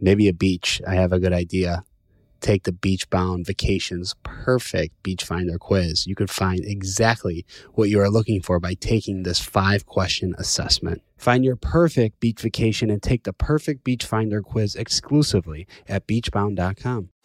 Maybe a beach. I have a good idea. Take the Beach Bound Vacations Perfect Beach Finder quiz. You could find exactly what you are looking for by taking this five question assessment. Find your perfect beach vacation and take the perfect beach finder quiz exclusively at beachbound.com.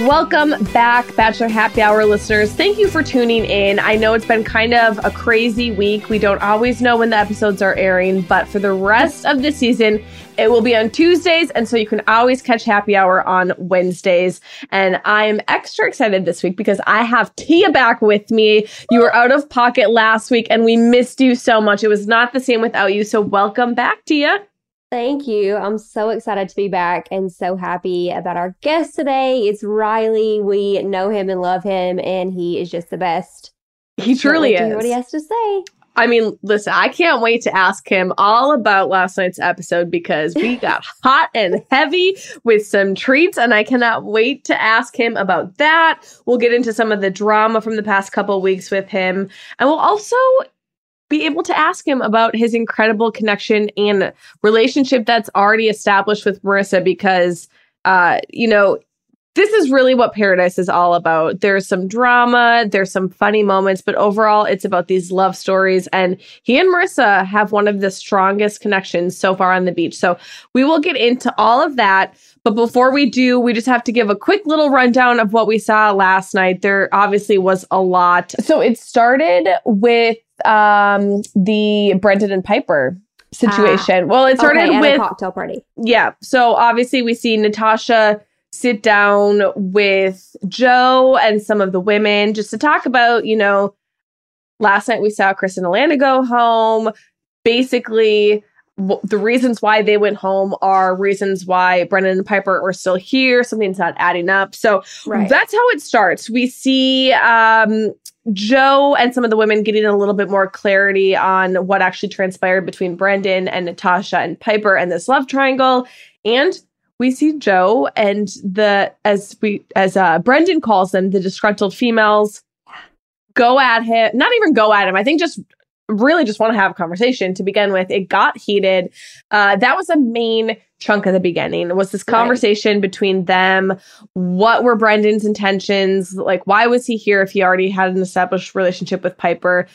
Welcome back, Bachelor Happy Hour listeners. Thank you for tuning in. I know it's been kind of a crazy week. We don't always know when the episodes are airing, but for the rest of the season, it will be on Tuesdays. And so you can always catch Happy Hour on Wednesdays. And I'm extra excited this week because I have Tia back with me. You were out of pocket last week and we missed you so much. It was not the same without you. So welcome back, Tia. Thank you. I'm so excited to be back and so happy about our guest today. It's Riley. We know him and love him, and he is just the best. He truly is. what he has to say. I mean, listen, I can't wait to ask him all about last night's episode because we got hot and heavy with some treats, and I cannot wait to ask him about that. We'll get into some of the drama from the past couple weeks with him, and we'll also be able to ask him about his incredible connection and relationship that's already established with Maurissa because uh you know this is really what paradise is all about. There's some drama, there's some funny moments, but overall it's about these love stories and he and Maurissa have one of the strongest connections so far on the beach. So we will get into all of that, but before we do, we just have to give a quick little rundown of what we saw last night. There obviously was a lot. So it started with um the Brendan and Piper situation. Ah, well, it started okay, with cocktail party. Yeah. So obviously we see Natasha sit down with Joe and some of the women just to talk about, you know, last night we saw Chris and Alana go home. Basically, the reasons why they went home are reasons why Brendan and Piper are still here. Something's not adding up. So right. that's how it starts. We see um, Joe and some of the women getting a little bit more clarity on what actually transpired between Brendan and Natasha and Piper and this love triangle. And we see Joe and the as we as uh Brendan calls them, the disgruntled females go at him, not even go at him. I think just really just want to have a conversation to begin with. It got heated. Uh, that was a main chunk of the beginning was this conversation right. between them. What were Brendan's intentions? Like, why was he here if he already had an established relationship with Piper?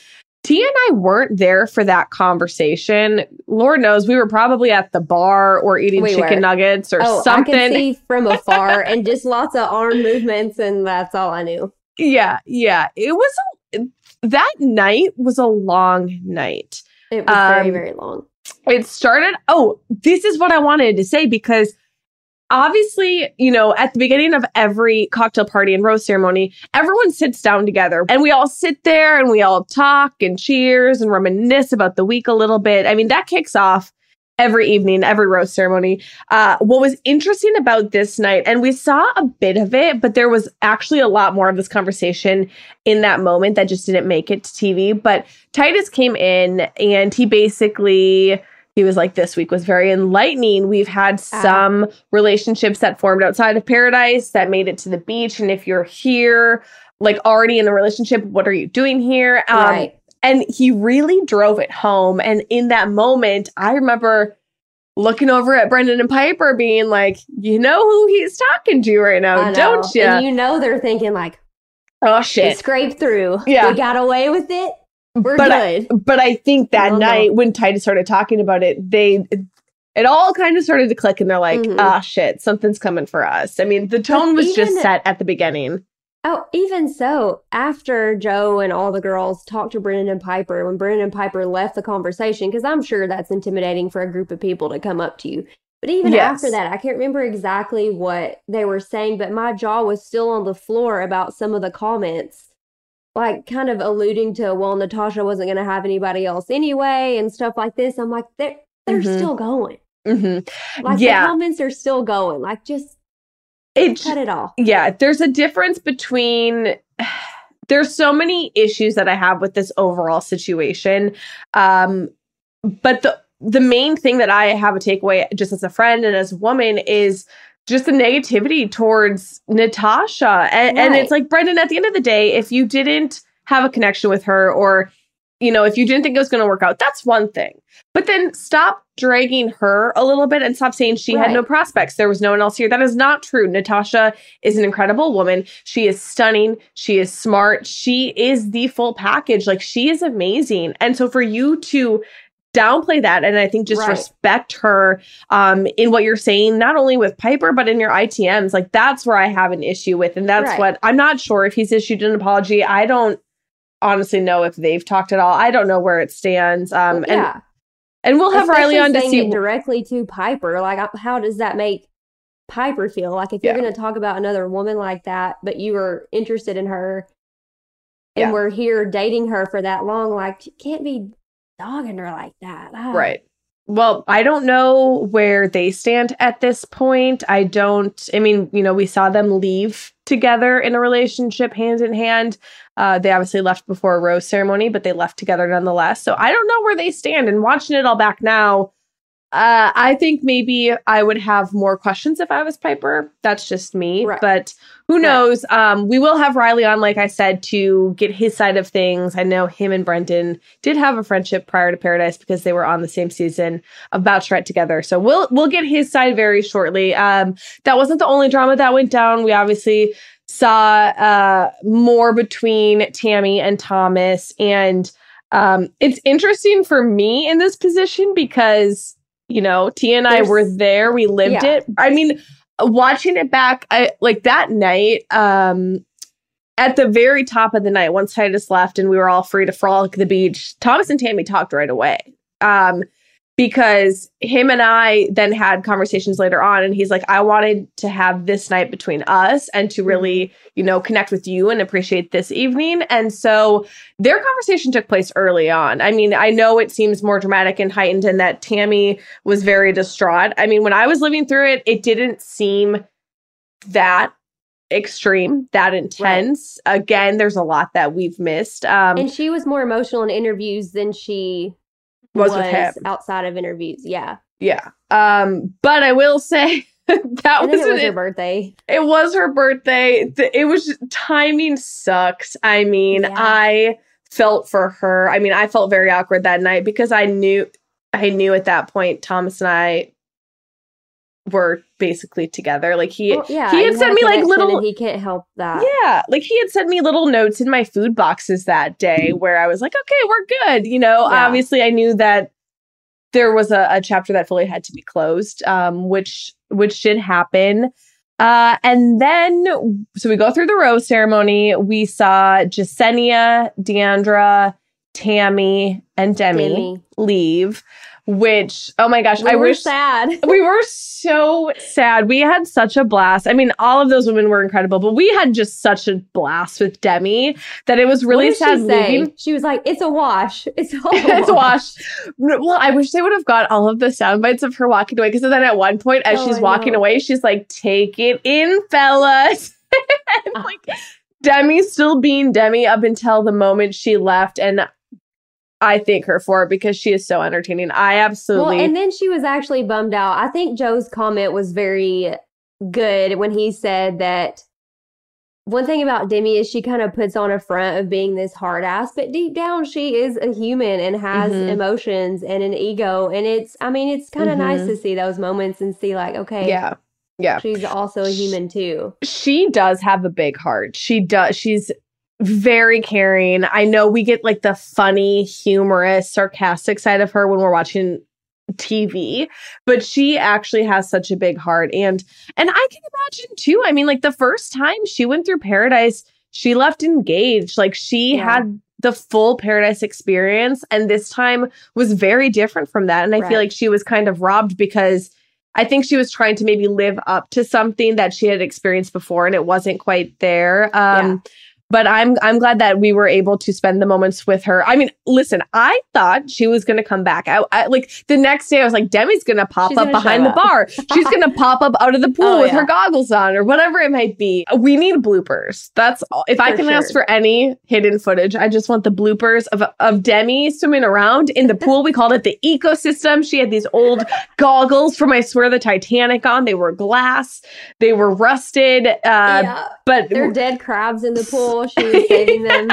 Tia and I weren't there for that conversation. Lord knows we were probably at the bar or eating We chicken were. nuggets or oh, something. I could see from afar and just lots of arm movements, and that's all I knew. Yeah, yeah. It was a, that night was a long night. It was very, Um, very long. It started. Oh, this is what I wanted to say because obviously, you know, at the beginning of every cocktail party and rose ceremony, everyone sits down together and we all sit there and we all talk and cheers and reminisce about the week a little bit. I mean, that kicks off every evening, every rose ceremony. Uh, what was interesting about this night, and we saw a bit of it, but there was actually a lot more of this conversation in that moment that just didn't make it to TV. But Tituss came in and he basically he was like this week was very enlightening we've had Ah. some relationships that formed outside of paradise that made it to the beach and if you're here like already in a relationship what are you doing here um, right. And he really drove it home and in that moment i remember looking over at brendan and piper being like you know who he's talking to right now don't you And you know they're thinking like, oh it shit scraped through. Yeah. We got away with it. We're But I- good. but I think that night when Tituss started talking about it, they it all kind of started to click and they're like, Mhm. ah shit, something's coming for us. I mean, the tone was just set at the beginning. Oh, even so, after Joe and all the girls talked to Brendan and Piper, when Brendan and Piper left the conversation, because I'm sure that's intimidating for a group of people to come up to you. But even Yes. after that, I can't remember exactly what they were saying, but my jaw was still on the floor about some of the comments, like kind of alluding to, well, Natasha wasn't going to have anybody else anyway, and stuff like this. I'm like, they're they're Mhm. still going. hmm Like Yeah. the comments are still going. Like just It cut it off. yeah, there's a difference between there's so many issues that I have with this overall situation. Um but the the main thing that I have a takeaway just as a friend and as a woman is just the negativity towards Natasha. And, and it's like Brendan, at the end of the day, if you didn't have a connection with her or you know, if you didn't think it was going to work out, that's one thing. But then stop dragging her a little bit and stop saying she had no prospects. There was no one else here. That is not true. Natasha is an incredible woman. She is stunning. She is smart. She is the full package. Like she is amazing. And so for you to downplay that and I think just Right. respect her um in what you're saying, not only with Piper, but in your ITMs, like that's where I have an issue with. And that's Right. what I'm not sure if he's issued an apology. I don't honestly know if they've talked at all. I don't know where it stands. Um and yeah. and we'll have Riley on to see it directly to Piper. Like, uh, how does that make Piper feel? Like, if you're Yeah. going to talk about another woman like that, but you were interested in her, and Yeah. we're here dating her for that long, like, you can't be dogging her like that. Ah. Right. Well, I don't know where they stand at this point. I don't, I mean, you know, we saw them leave together in a relationship hand in hand. Uh, they obviously left before a rose ceremony, but they left together nonetheless. So I don't know where they stand. And watching it all back now, uh, I think maybe I would have more questions if I was Piper. That's just me. Right. But who Right. knows? Um, we will have Riley on, like I said, to get his side of things. I know him and Brendan did have a friendship prior to Paradise because they were on the same season of Bachelorette together. So we'll we'll get his side very shortly. Um, that wasn't the only drama that went down. We obviously saw uh, more between Tammy and Thomas, and um, it's interesting for me in this position because you know Tia and I were there. We lived Yeah. it. I mean, watching it back, I like that night. Um, at the very top of the night, once Tituss left and we were all free to frolic the beach, Thomas and Tammy talked right away. Um, because him and I then had conversations later on, and he's like, I wanted to have this night between us and to really, you know, connect with you and appreciate this evening. And so their conversation took place early on. I mean, I know it seems more dramatic and heightened, and that Tammy was very distraught. I mean, when I was living through it, it didn't seem that extreme, that intense. Again, there's a lot that we've missed. Um, And she was more emotional in interviews than she Was with him. outside of interviews. Yeah. yeah. Um, but I will say that was, it was her birthday. it was her birthday. It was just, timing sucks. I mean, Yeah. I felt for her. I mean, I felt very awkward that night because I knew I knew at that point Thomas and I were basically together. Like he Well, yeah, he had sent me like little he can't help that. yeah, like he had sent me little notes in my food boxes that day where I was like, okay, we're good. You know, Yeah. obviously I knew that there was a, a chapter that fully had to be closed, um, which which did happen. Uh, and then so we go through the rose ceremony. We saw Jasenia, Deandra, Tammy, and Demi, Demi. leave. Which oh my gosh, We I were wish sad. we were so sad. We had such a blast. I mean, all of those women were incredible, but we had just such a blast with Demi that it was really sad she say? leaving. She was like, "It's a wash. It's all it's a wash. Well, I wish they would have got all of the sound bites of her walking away because then at one point, as Oh, she's I walking know. away, she's like, "Take it in, fellas." and Ah. like Demi's still being Demi up until the moment she left, and I thank her for because she is so entertaining. I absolutely Well, and then she was actually bummed out. I think Joe's comment was very good when he said that one thing about Demi is she kind of puts on a front of being this hard ass, but deep down she is a human and has Mhm. emotions and an ego. And it's, I mean, it's kind of nice Mhm. to see those moments and see, like, okay, yeah, yeah. she's also a human too. she does have a big heart. She does. She's very caring. I know we get like the funny, humorous, sarcastic side of her when we're watching TV, but she actually has such a big heart and and I can imagine too. I mean like the first time she went through paradise, she left engaged. Like she Yeah. had the full paradise experience and this time was very different from that and I Right. feel like she was kind of robbed because I think she was trying to maybe live up to something that she had experienced before and it wasn't quite there. Um but I'm I'm glad that we were able to spend the moments with her. I mean, listen, I thought she was going to come back. I, I like the next day I was like Demi's going to pop She's up behind the up. bar. She's going to pop up out of the pool Oh, with her goggles on or whatever it might be. We need bloopers. That's all. If I For can ask for any hidden footage, I just want the bloopers of of Demi swimming around in the pool. We called it the ecosystem. She had these old goggles from I swear the Titanic on. They were glass. They were rusted. Uh, yeah. But There are dead crabs in the pool. She was saving them.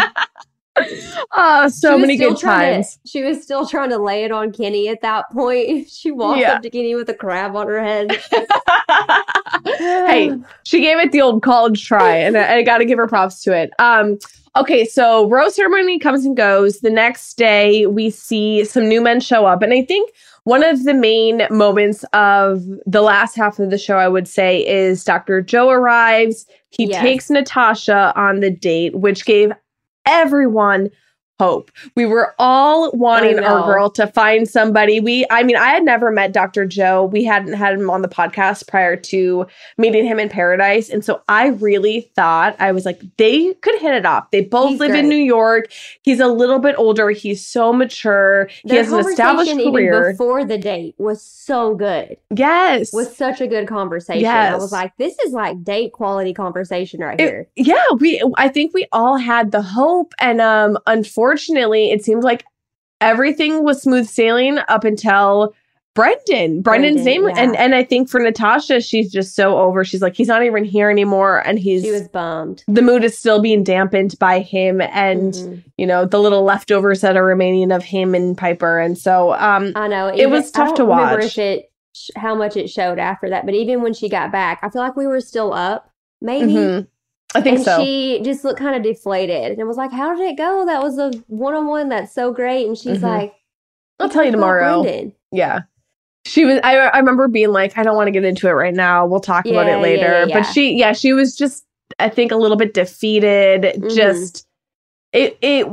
oh, so many good times. To, she was still trying to lay it on Kenny at that point. She walked Yeah. up to Kenny with a crab on her head. hey, she gave it the old college try, and I, I got to give her props to it. Um, okay, so rose ceremony comes and goes. The next day, we see some new men show up, and I think one of the main moments of the last half of the show, I would say, is Dr. Joe arrives. He Yes. takes Natasha on the date, which gave everyone hope. We were all wanting our girl to find somebody. We, I mean, I had never met Dr. Joe. We hadn't had him on the podcast prior to meeting him in Paradise. And so I really thought, I was like, they could hit it off. They both He's live in. New York. He's a little bit older. He's so mature. He Their has an established career. before the date was so good. yes. Was such a good conversation. Yes. I was like, this is like date quality conversation right It- here. yeah, we I think we all had the hope and um unfortunately it seemed like everything was smooth sailing up until Brendan. Brendan's Brendan, name yeah. and and I think for Natasha she's just so over. She's like he's not even here anymore and he's She was bummed. the mood is still being dampened by him and Mhm. you know the little leftovers that are remaining of him and Piper and so um I know It was I tough to watch. It sh- how much it showed after that, but even when she got back, I feel like we were still up. Maybe. mhm. I think and so. she just looked kind of deflated and was like, How did it go? That was a one on one that's so great. And she's Mhm. like, I'll tell you tomorrow. Brendan?" Yeah. She was I I remember being like, I don't want to get into it right now. We'll talk about it later. yeah, yeah. But she yeah, she was just I think a little bit defeated. Mhm. Just it it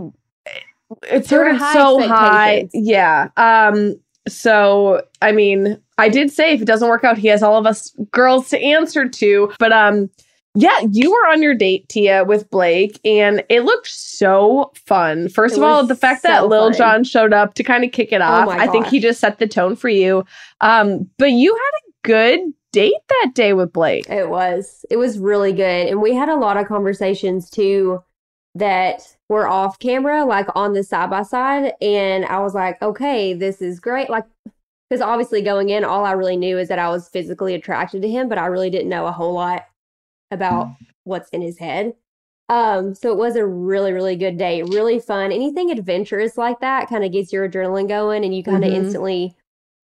it started high so high. Yeah. Um so I mean, I did say if it doesn't work out, he has all of us girls to answer to. But um yeah, you were on your date, Tia, with Blake, and it looked so fun. First It of all, the fact so that Lil fun. Jon showed up to kind of kick it Oh off, my I think he just set the tone for you. Um, but you had a good date that day with Blake. It was. It was really good. And we had a lot of conversations too that were off camera, like on the side by side. And I was like, okay, this is great. Like, because obviously going in, all I really knew is that I was physically attracted to him, but I really didn't know a whole lot about what's in his head. Um, so it was a really, really good day, really fun. Anything adventurous like that kind of gets your adrenaline going and you kind of Mhm. instantly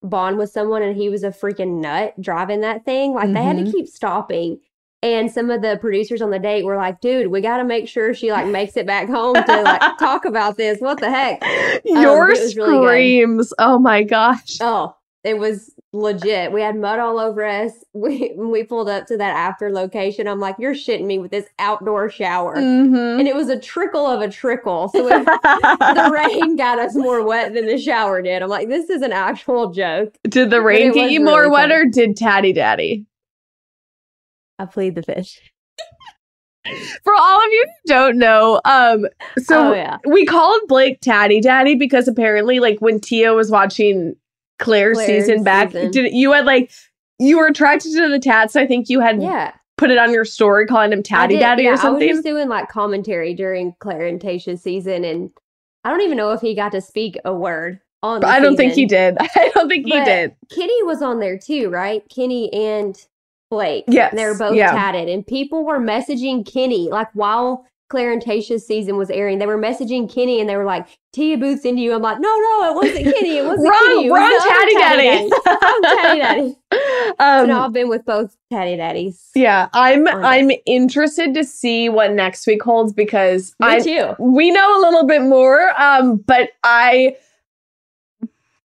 bond with someone and he was a freaking nut driving that thing. Like they had to Mhm. keep stopping. And some of the producers on the date were like, dude, we got to make sure she like makes it back home to like talk about this. What the heck? Your was really good. screams. oh my gosh. Oh, it was legit. We had mud all over us. We we pulled up to that after location. I'm like, you're shitting me with this outdoor shower. Mhm. And it was a trickle of a trickle. So it, the rain got us more wet than the shower did. I'm like, this is an actual joke. did the rain get you more really wet or did Tatty Daddy? I played the fish. For all of you who don't know, um, so oh yeah. we called Blake Tatty Daddy because apparently, like when Tia was watching Clare's, Clare's season back, season. did you had like you were attracted to the tats? I think you had Yeah. put it on your story calling him Tatty did- Daddy yeah, or I was doing like commentary during Clare and Tayshia's season and I don't even know if he got to speak a word on the I don't think he did. I don't think he did. Kenny was on there too, right? Kenny and Blake. Yeah, they're both yeah. tatted. And people were messaging Kenny, like while Tayshia's season was airing, they were messaging Kenny and they were like, Tia Booth's into you. I'm like, no, no, it wasn't Kenny. It wasn't Wrong- Kenny. It wrong other Tatty Daddy." Wrong Tatty Daddy. So Um, now I've been with both Tatty Daddies. yeah, I'm I'm interested to see what next week holds because Me I too. we know a little bit more um but i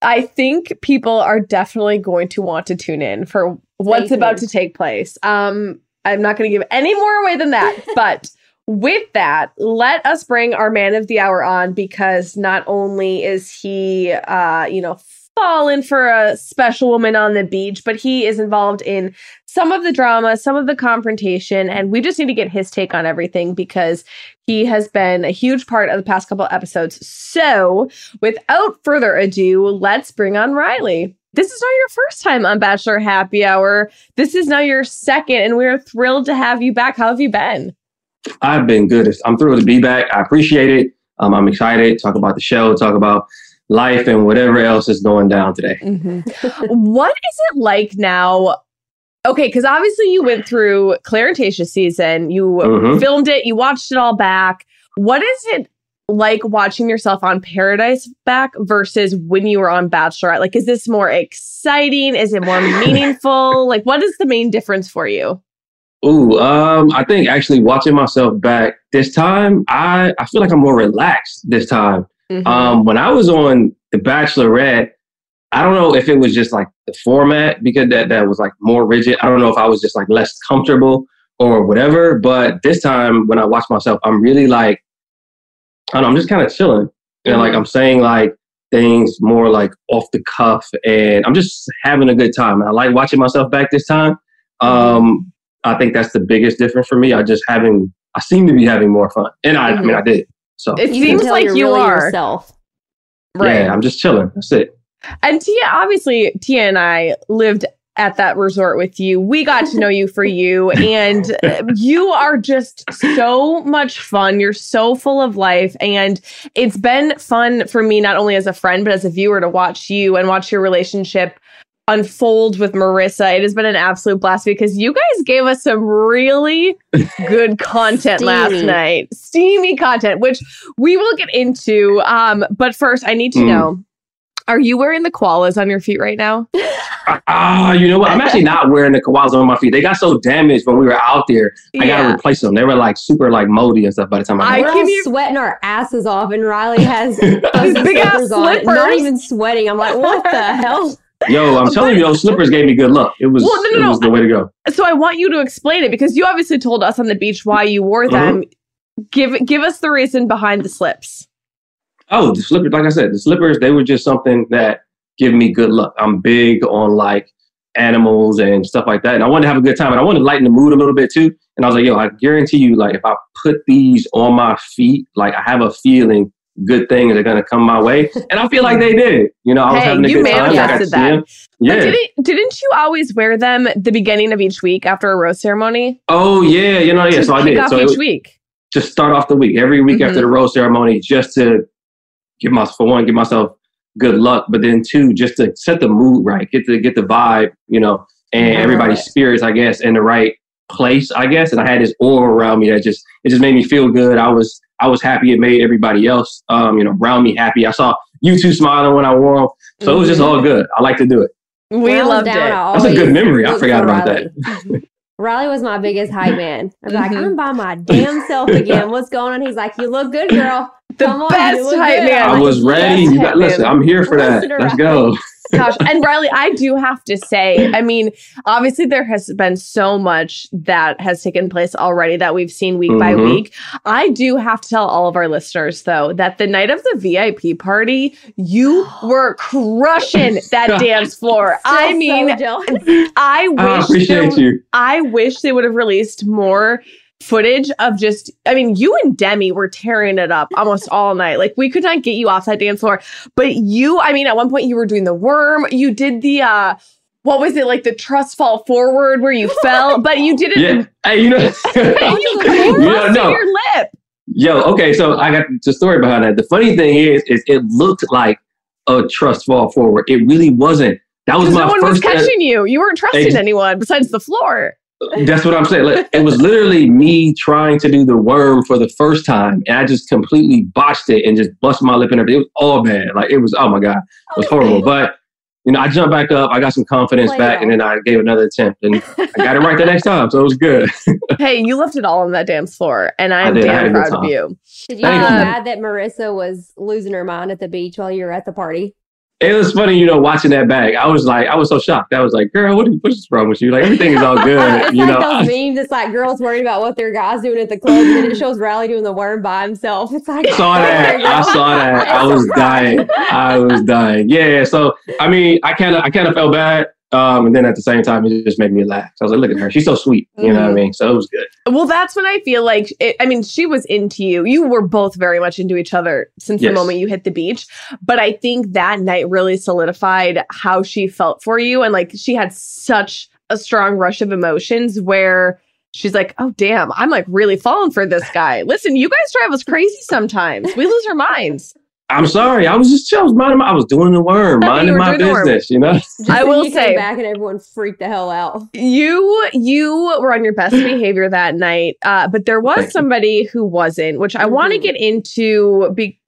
i think people are definitely going to want to tune in for what's about to take place um i'm not going to give any more away than that but with that let us bring our man of the hour on because not only is he uh you know fallen for a special woman on the beach but he is involved in some of the drama some of the confrontation and we just need to get his take on everything because he has been a huge part of the past couple episodes. So, without further ado, let's bring on Riley. This is not your first time on Bachelor Happy Hour. This is now your second, and we're thrilled to have you back. How have you been? I've been good. I'm thrilled to be back. I appreciate it. Um, I'm excited. Talk about the show. Talk about life and whatever else is going down today. what is it like now? Okay, because obviously you went through Tayshia season. You Mhm. filmed it. You watched it all back. What is it like watching yourself on Paradise back versus when you were on Bachelorette? Like, is this more exciting? Is it more meaningful? like, what is the main difference for you? Ooh, um, I think actually watching myself back this time, I, I feel like I'm more relaxed this time. Mm-hmm. Um, when I was on The Bachelorette, I don't know if it was just like the format because that, that was like more rigid. I don't know if I was just like less comfortable or whatever. But this time when I watch myself, I'm really like, I don't know, I'm just kind of chilling. And like I'm saying like things more like off the cuff and I'm just having a good time. And I like watching myself back this time. Um, I think that's the biggest difference for me. I just having I seem to be having more fun. And I, I mean mm-hmm. I did. So It You seems tell like you're you really are. yourself. yeah, I'm just chilling. That's it. And Tia, obviously, Tia and I lived at that resort with you. We got to know you for you, and you are just so much fun. You're so full of life, and it's been fun for me, not only as a friend, but as a viewer to watch you and watch your relationship unfold with Maurissa. It has been an absolute blast because you guys gave us some really good content last night. Steamy content, which we will get into. Um, but first, I need to Mm. know are you wearing the koalas on your feet right now? Ah, you know what? I'm actually not wearing the koalas on my feet. They got so damaged when we were out there. I gotta replace them. They were like super like moldy and stuff by the time I I We're got can all you- sweating our asses off, and Riley has those big ass slippers on, not even sweating. I'm like, what the hell? Yo, I'm telling you, those slippers gave me good luck. It was Well, no, no, it no. was the way to go. So I want you to explain it because you obviously told us on the beach why you wore uh-huh. them. Give give us the reason behind the slips. Oh, the slippers, like I said, the slippers, they were just something that give me good luck. I'm big on like animals and stuff like that. And I wanted to have a good time and I wanted to lighten the mood a little bit too. And I was like, yo, I guarantee you, like if I put these on my feet, like I have a feeling good things are gonna come my way. And I feel like they did. You know, I was Hey, having a you good time. Manifested see that. them. But Yeah. didn't didn't you always wear them the beginning of each week after a rose ceremony? oh yeah, you know, yeah. to So I did. off So each was- week. just start off the week every week Mhm. after the rose ceremony just to give myself, for one give myself good luck but then two just to set the mood right get the get the vibe you know and Yeah. everybody's spirits i guess in the right place i guess and i had this aura around me that just it just made me feel good i was i was happy it made everybody else um you know around me happy i saw you two smiling when I wore them. So it was just all good. I like to do it. We When loved down, it. I That's a good memory. I forgot about Riley. that. Riley was my biggest hype man. I was like, Mhm. I'm by my damn self again. What's going on? He's like, You look good, girl. The Come on, best you hype man. I'm like, was ready. You got, listen, I'm here for that. Let's go. Gosh, and Riley, I do have to say, I mean, obviously there has been so much that has taken place already that we've seen week by Mhm. week. I do have to tell all of our listeners though that the night of the VIP party, you were crushing that dance floor. I mean, jealous. I wish I appreciate there- you. I wish they would have released more footage of just I mean you and Demi were tearing it up almost all night. Like we could not get you off that dance floor. But you I mean at one point you were doing the worm, you did the uh what was it like the trust fall forward where you fell, but you did it Yeah. Hey, you know, and you you know, no. your lip. Yo, okay, so I got the story behind that. The funny thing is, is it looked like a trust fall forward. It really wasn't. That was Because my no one was first. uh, catching you. You weren't trusting Ex- anyone besides the floor. That's what I'm saying. Like, it was literally me trying to do the worm for the first time, and I just completely botched it and just busted my lip and everything. It was all bad. Like it was. Oh my god, it was horrible. But you know, I jumped back up. I got some confidence Play back, it and then I gave another attempt, and I got it right the next time. So it was good. Hey, you left it all on that dance floor, and I'm did. I damn good proud of you. Did you Thank feel you. bad that Maurissa was losing her mind at the beach while you were at the party? It was funny, you know, watching that bag. I was like, I was so shocked. I was like, girl, what you, what's wrong with you? Like everything is all good, you like know. those memes. It's like girls worried about what their guys doing at the club, and then it shows Riley doing the worm by himself. It's like I saw that. I saw that. I was dying. I was dying. Yeah. So I mean, I kind of, I kind of felt bad. Um, and then at the same time, it just made me laugh. So I was like, look at her. She's so sweet. You know what I Mhm. mean? So it was good. Well, that's when I feel like it, I mean, she was into you. You were both very much into each other since the moment you hit the beach. But I think that night really solidified how she felt for you. And like she had such a strong rush of emotions where she's like, oh, damn, I'm like really falling for this guy. Listen, you guys drive us crazy sometimes. We lose our minds. I'm sorry. I was just, I was minding my, I was doing the worm, You minding my doing the worm. business, you know? Just I will you say- came back and everyone freaked the hell out. You you were on your best behavior that night, uh, but there Thank was you. somebody who wasn't, which I want to get into. Be,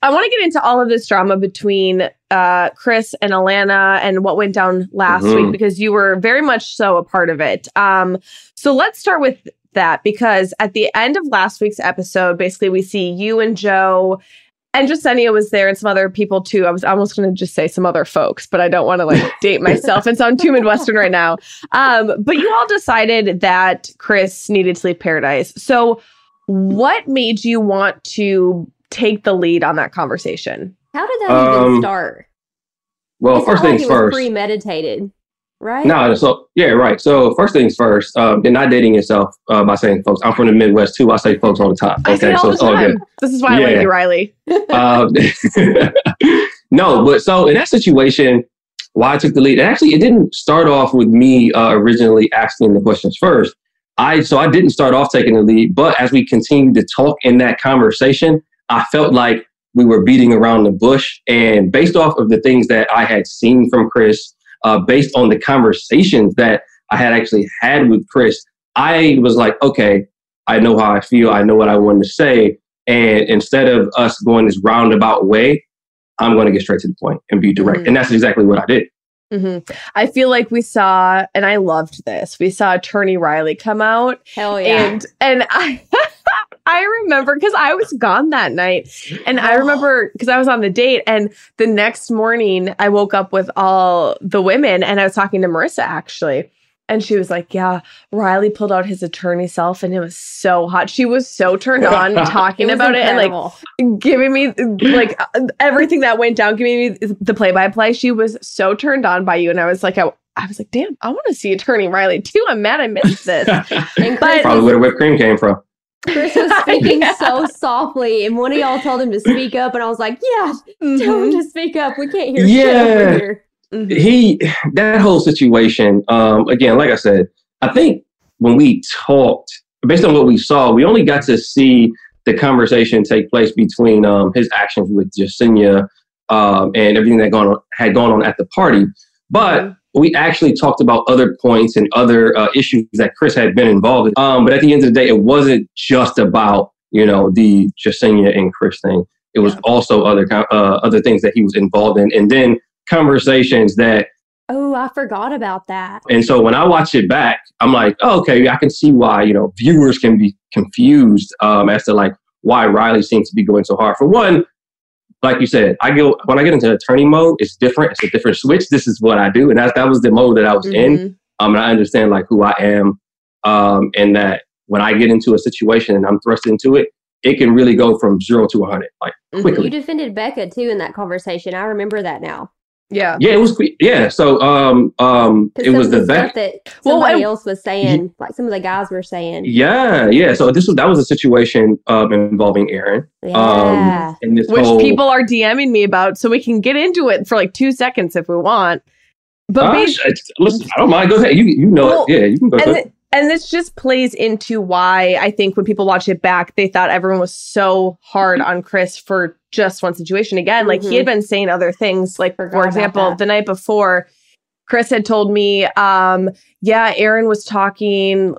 I want to get into all of this drama between uh, Chris and Alana and what went down last Mhm. week because you were very much so a part of it. Um, so let's start with that because at the end of last week's episode, basically we see you and Joe. And Jasenia was there and some other people too. I was almost going to just say some other folks, but I don't want to like date myself and sound too Midwestern right now. Um, but you all decided that Chris needed Sleep Paradise. So, what made you want to take the lead on that conversation? How did that even Um, start? Well, It's first like things it was first. premeditated, right? No, so yeah, right. So first things first, um, you're not dating yourself uh, by saying folks. I'm from the Midwest too. I say folks all the time. I Okay, so it's all good. This is why I Yeah. like you, Riley. um, no, but so in that situation, why I took the lead, and actually, it didn't start off with me uh, originally asking the questions first. I so I didn't start off taking the lead, but as we continued to talk in that conversation, I felt like we were beating around the bush. And based off of the things that I had seen from Chris, uh, based on the conversations that I had actually had with Chris, I was like, okay, I know how I feel. I know what I want to say. And instead of us going this roundabout way, I'm going to get straight to the point and be direct. Mhm. And that's exactly what I did. hmm I feel like we saw, and I loved this. We saw Attorney Riley come out, Hell yeah. and and I. I remember because I was gone that night. And I remember because I was on the date. And the next morning, I woke up with all the women and I was talking to Maurissa actually. And she was like, Yeah, Riley pulled out his attorney self and it was so hot. She was so turned on talking was about it and like giving me like everything that went down, giving me the play by play. She was so turned on by you. And I was like, I, I was like, damn, I want to see Attorney Riley too. I'm mad I missed this. And But- Probably where the whipped cream came from. Chris was speaking Yeah. so softly, and one of y'all told him to speak up, and I was like, "Yeah, tell him Mhm. to speak up. We can't hear shit Yeah. over here." Mhm. he that whole situation um again like i said i think when we talked based on what we saw we only got to see the conversation take place between um his actions with Jasenia um and everything that gone on, had gone on at the party but Mhm. we actually talked about other points and other uh, issues that chris had been involved in um but at the end of the day it wasn't just about you know the Jasenia and chris thing It was also other uh, other things that he was involved in, and then conversations that. Oh, I forgot about that. And so when I watch it back, I'm like, oh, okay, I can see why you know viewers can be confused um, as to like why Riley seems to be going so hard. For one, like you said, I go when I get into attorney mode, it's different. It's a different switch. This is what I do, and that that was the mode that I was in. Mhm. Um, and I understand like who I am, um, and that when I get into a situation and I'm thrust into it, it can really go from zero to 100 like Mhm. quickly. You defended Becca too in that conversation. I remember that now. Yeah. Yeah, it was. Yeah, so um, um it was of the stuff back. that Well, somebody and- else was saying, like some of the guys were saying. Yeah, yeah. So this was that was a situation um, involving Aaron. Yeah. Um, and this Which whole, people are DMing me about, so we can get into it for like two seconds if we want. But Uh, bas- listen, I don't mind. Go ahead. You you know Well, it. Yeah, you can go and ahead. th- and this just plays into why I think when people watch it back, they thought everyone was so hard on Chris for just one situation. Again, like he had been saying other things, like Forgot for example, the night before, Chris had told me, um, yeah, Aaron was talking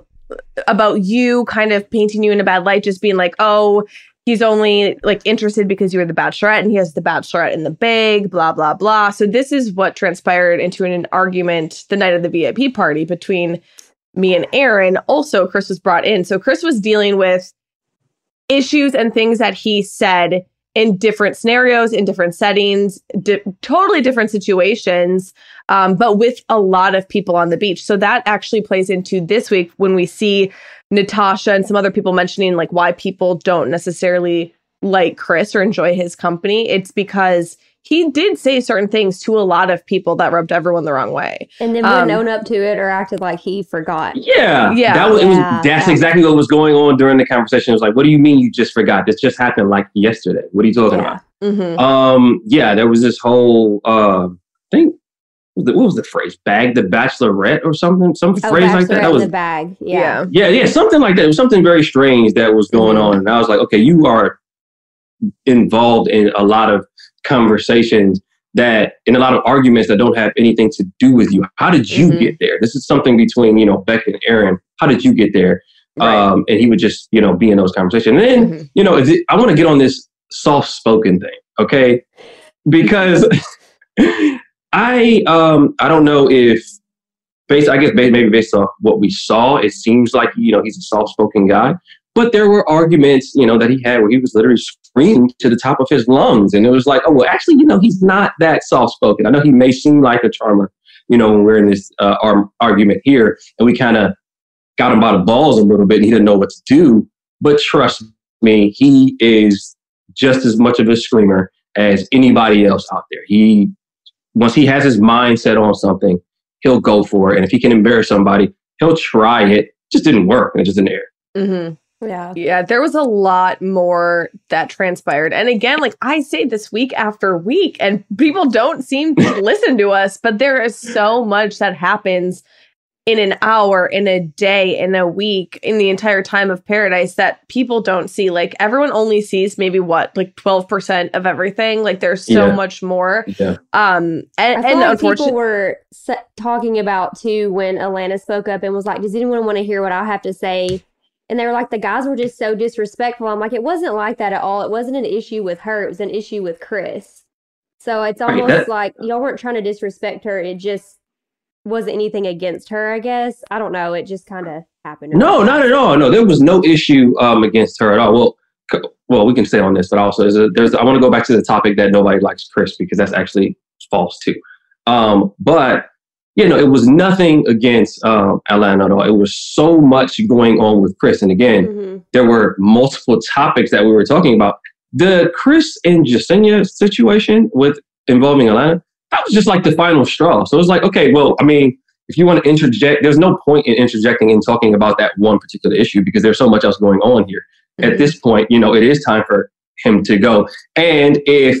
about you, kind of painting you in a bad light, just being like, oh. He's only like interested because you were the bachelorette and he has the bachelorette in the bag, blah, blah, blah. So, this is what transpired into an, argument the night of the VIP party between me and Aaron. Also, Chris was brought in. So Chris was dealing with issues and things that he said in different scenarios, in different settings, di- totally different situations, um, but with a lot of people on the beach. So that actually plays into this week when we see Natasha and some other people mentioning like why people don't necessarily like Chris or enjoy his company. It's because he did say certain things to a lot of people that rubbed everyone the wrong way. And then Um, wouldn't own up to it or acted like he forgot. Yeah, Yeah. That was, it was that's yeah. exactly what was going on during the conversation. It was like, what do you mean you just forgot? This just happened like yesterday. What are you talking Yeah. About? Um, yeah, there was this whole uh thing. What was the, what was the phrase? Bag the bachelorette or something? Some Oh, phrase like that. Bachelorette That was the bag. Yeah. yeah, yeah, something like that. It was something very strange that was going Mhm. on, and I was like, okay, you are involved in a lot of conversations that in a lot of arguments that don't have anything to do with you. How did you Mhm. get there? This is something between you know Beck and Aaron. How did you get there? Right. Um, and he would just you know be in those conversations. And then Mhm. you know, is it, I want to get on this soft spoken thing, okay? Because I um I don't know if based I guess maybe based off what we saw, it seems like you know he's a soft spoken guy. But there were arguments, you know, that he had where he was literally to the top of his lungs, and it was like, oh well, actually, you know, he's not that soft spoken. I know he may seem like a charmer, you know, when we're in this uh, ar- argument here, and we kind of got him by the balls a little bit, and he didn't know what to do. But trust me, he is just as much of a screamer as anybody else out there. He once he has his mind set on something, he'll go for it. And if he can embarrass somebody, he'll try it. Just didn't work. and It just didn't air. Mhm. Yeah. Yeah, there was a lot more that transpired. And again, like I say this week after week, and people don't seem to listen to us, but there is so much that happens in an hour, in a day, in a week, in the entire time of paradise that people don't see. Like everyone only sees maybe what, like 12% of everything. Like there's so Yeah. much more. Yeah. Um and, I and like unfortunately people were sa- talking about too when Alana spoke up and was like, "Does anyone want to hear what I have to say?" And they were like, "The guys were just so disrespectful." I'm like, "It wasn't like that at all. It wasn't an issue with her. It was an issue with Chris." So it's almost that- like y'all weren't trying to disrespect her. It just wasn't anything against her. I guess I don't know. It just kind of happened. No, not at all. No, there was no issue um, against her at all. Well, well, we can stay on this, but also there's, a, there's I want to go back to the topic that nobody likes Chris because that's actually false too. Um, but you know, it was nothing against um, Alana at all. It was so much going on with Chris, and again, Mhm. there were multiple topics that we were talking about. The Chris and Jasenia situation with involving Alana, that was just like the final straw. So it was like, okay, well, I mean, if you want to interject, there's no point in interjecting and talking about that one particular issue because there's so much else going on here. At this point, you know, it is time for him to go. And if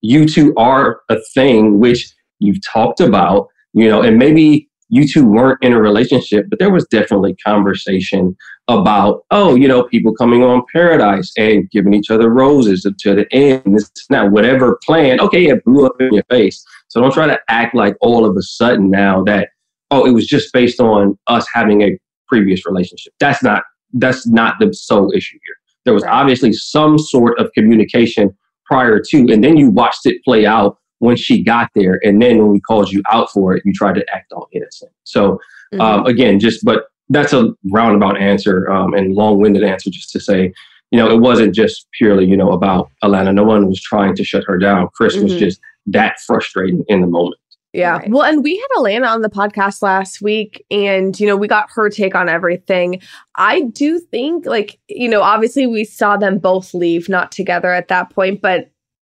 you two are a thing, which you've talked about, you know, and maybe you two weren't in a relationship, but there was definitely conversation about, oh, you know, people coming on Paradise and giving each other roses to the end. This is not whatever plan. Okay, it blew up in your face. So don't try to act like all of a sudden now that, oh, it was just based on us having a previous relationship. That's not that's not the sole issue here. There was obviously some sort of communication prior to, and then you watched it play out when she got there, and then when we called you out for it, you tried to act all innocent. So mm-hmm. um, again, just but that's a roundabout answer um, and long-winded answer just to say you know it wasn't just purely you know about alana no one was trying to shut her down chris mm-hmm. was just that frustrating in the moment yeah. Right. Well, and we had Alana on the podcast last week and, you know, we got her take on everything. I do think, like, you know, obviously we saw them both leave, not together at that point, but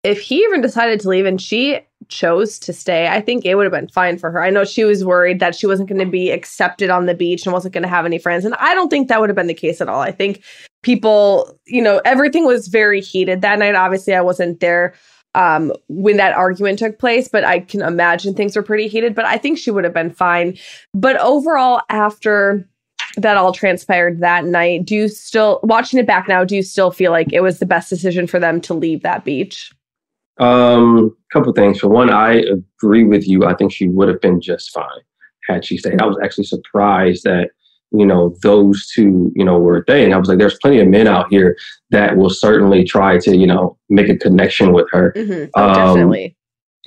if he even decided to leave and she chose to stay, I think it would have been fine for her. I know she was worried that she wasn't going to be accepted on the beach and wasn't going to have any friends. And I don't think that would have been the case at all. I think people, you know, everything was very heated that night. Obviously, I wasn't there um, when that argument took place, but I can imagine things were pretty heated. But I think she would have been fine. But overall, after that all transpired that night, do you still, watching it back now, do you still feel like it was the best decision for them to leave that beach? Um, a couple things. For one, I agree with you. I think she would have been just fine had she stayed. I was actually surprised that you know those two you know were a thing. I was like, there's plenty of men out here that will certainly try to you know make a connection with her. Mm-hmm. Oh, um, definitely.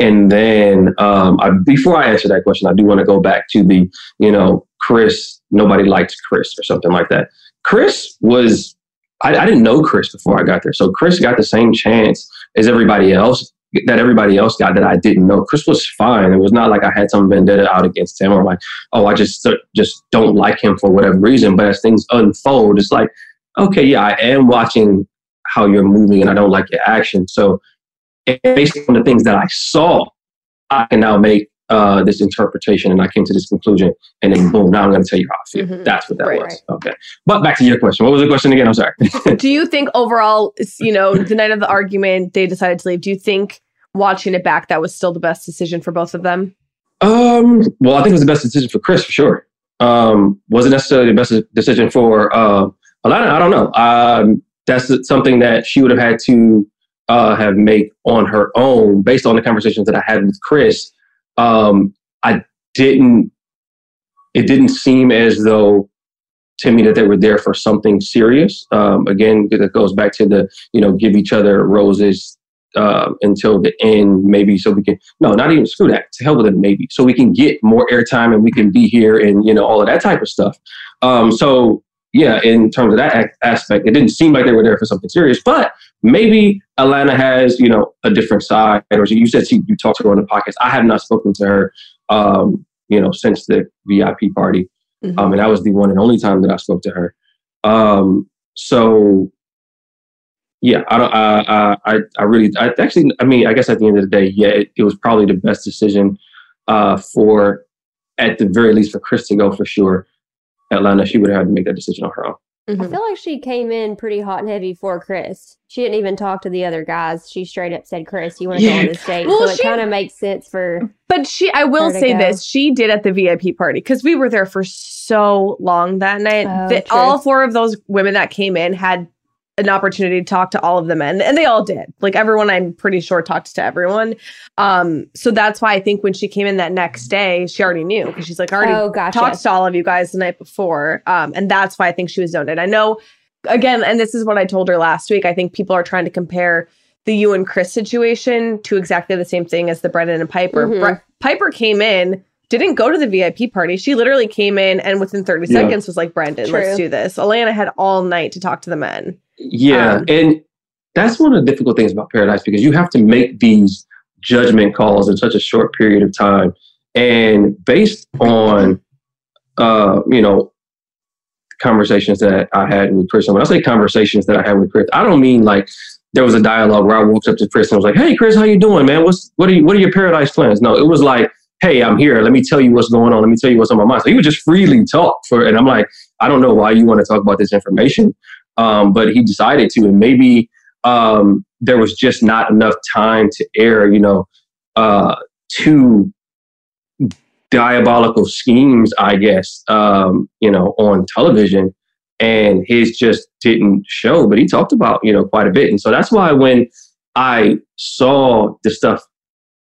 And then um, I, before I answer that question, I do want to go back to the you know Chris. Nobody likes Chris or something like that. Chris was I, I didn't know Chris before I got there, so Chris got the same chance as everybody else that everybody else got that I didn't know. Chris was fine. It was not like I had some vendetta out against him or like, oh, I just just don't like him for whatever reason. But as things unfold, it's like, okay, yeah, I am watching how you're moving and I don't like your action. So based on the things that I saw, I can now make uh, this interpretation and I came to this conclusion and then boom, now I'm going to tell you how I feel. Mm-hmm. That's what that right, was. Right. Okay. But back to your question. What was the question again? I'm sorry. do you think overall, you know, the night of the argument, they decided to leave. Do you think watching it back, that was still the best decision for both of them? Um, well, I think it was the best decision for Chris for sure. Um, wasn't necessarily the best decision for uh, Alana? I don't know. Um, that's something that she would have had to uh, have made on her own based on the conversations that I had with Chris um, I didn't. It didn't seem as though to me that they were there for something serious. Um, again, it goes back to the you know give each other roses uh, until the end, maybe so we can no, not even screw that. To hell with it, maybe so we can get more airtime and we can be here and you know all of that type of stuff. Um, so yeah, in terms of that aspect, it didn't seem like they were there for something serious. But maybe Alana has, you know, a different side. Or you said she, you talked to her on the podcast. I have not spoken to her, um, you know, since the VIP party, mm-hmm. um, and that was the one and only time that I spoke to her. Um, so yeah, I don't. I I I really. I actually. I mean, I guess at the end of the day, yeah, it, it was probably the best decision uh, for, at the very least, for Chris to go for sure. Alana, she would have had to make that decision on her own. Mm-hmm. I feel like she came in pretty hot and heavy for Chris. She didn't even talk to the other guys. She straight up said, "Chris, you want to yeah. go on this date?" Well, so she, it kind of makes sense for. But she, I will say go. this: she did at the VIP party because we were there for so long that night. Oh, that all four of those women that came in had an opportunity to talk to all of the men and they all did. Like everyone i'm pretty sure talked to everyone. Um so that's why i think when she came in that next day she already knew because she's like I already oh, gotcha. talked to all of you guys the night before. Um and that's why i think she was zoned in. I know again and this is what i told her last week i think people are trying to compare the you and chris situation to exactly the same thing as the brendan and piper. Mm-hmm. Bre- piper came in didn't go to the VIP party. She literally came in and within 30 yeah. seconds was like, Brendan, True. let's do this. Alana had all night to talk to the men. Yeah, um, and that's one of the difficult things about Paradise because you have to make these judgment calls in such a short period of time, and based on uh, you know conversations that I had with Chris. And when I say conversations that I had with Chris, I don't mean like there was a dialogue where I walked up to Chris and I was like, "Hey, Chris, how you doing, man? What's what are you, what are your Paradise plans?" No, it was like, "Hey, I'm here. Let me tell you what's going on. Let me tell you what's on my mind." So he would just freely talk for, and I'm like, "I don't know why you want to talk about this information." um, but he decided to, and maybe um, there was just not enough time to air, you know, uh, two diabolical schemes, I guess, um, you know, on television, and his just didn't show. But he talked about, you know, quite a bit, and so that's why when I saw the stuff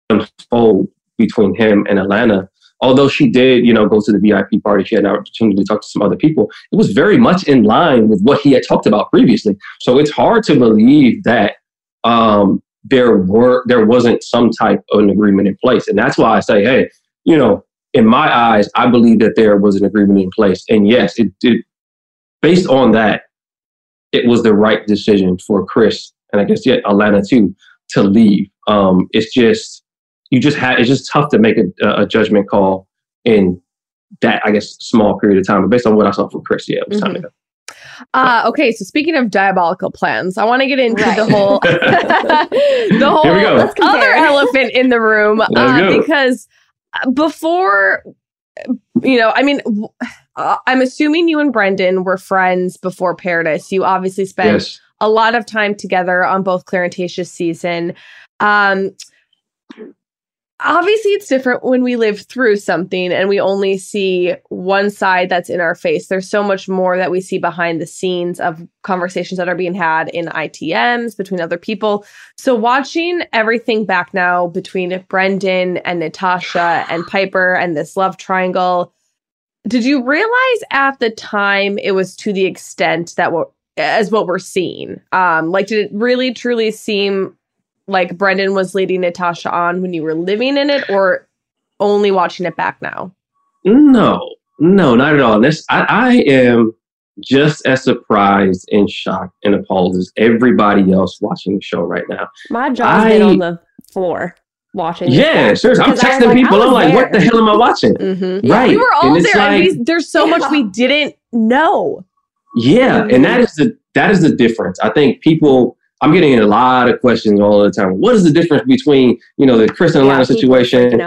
unfold between him and Alana, although she did, you know, go to the VIP party, she had an opportunity to talk to some other people. It was very much in line with what he had talked about previously. So it's hard to believe that um, there were there wasn't some type of an agreement in place. And that's why I say, hey, you know, in my eyes, I believe that there was an agreement in place. And yes, it did based on that, it was the right decision for Chris and I guess yeah, Alana too, to leave. Um, it's just you just had it's just tough to make a, a judgment call in that I guess small period of time. But based on what I saw from Chris, yeah, it was mm-hmm. time to go. Uh, okay, so speaking of diabolical plans, I want to get into right. the whole the whole other elephant in the room uh, because before you know, I mean, uh, I'm assuming you and Brendan were friends before Paradise. You obviously spent yes. a lot of time together on both Clare season. Um, obviously it's different when we live through something and we only see one side that's in our face. There's so much more that we see behind the scenes of conversations that are being had in ITMs between other people. So watching everything back now between Brendan and Natasha and Piper and this love triangle, did you realize at the time it was to the extent that what as what we're seeing? Um, like did it really truly seem like Brendan was leading Natasha on when you were living in it, or only watching it back now? No, no, not at all. This I, I am just as surprised and shocked and appalled as everybody else watching the show right now. My jaw's I, been on the floor watching. Yeah, seriously. I'm texting like, people. I'm like, there. what the hell am I watching? Mm-hmm. Right. We were all and there, like, and we, there's so much we didn't know. Yeah, mm-hmm. and that is the that is the difference. I think people I'm getting a lot of questions all the time. What is the difference between, you know, the Chris and Alana yeah, situation?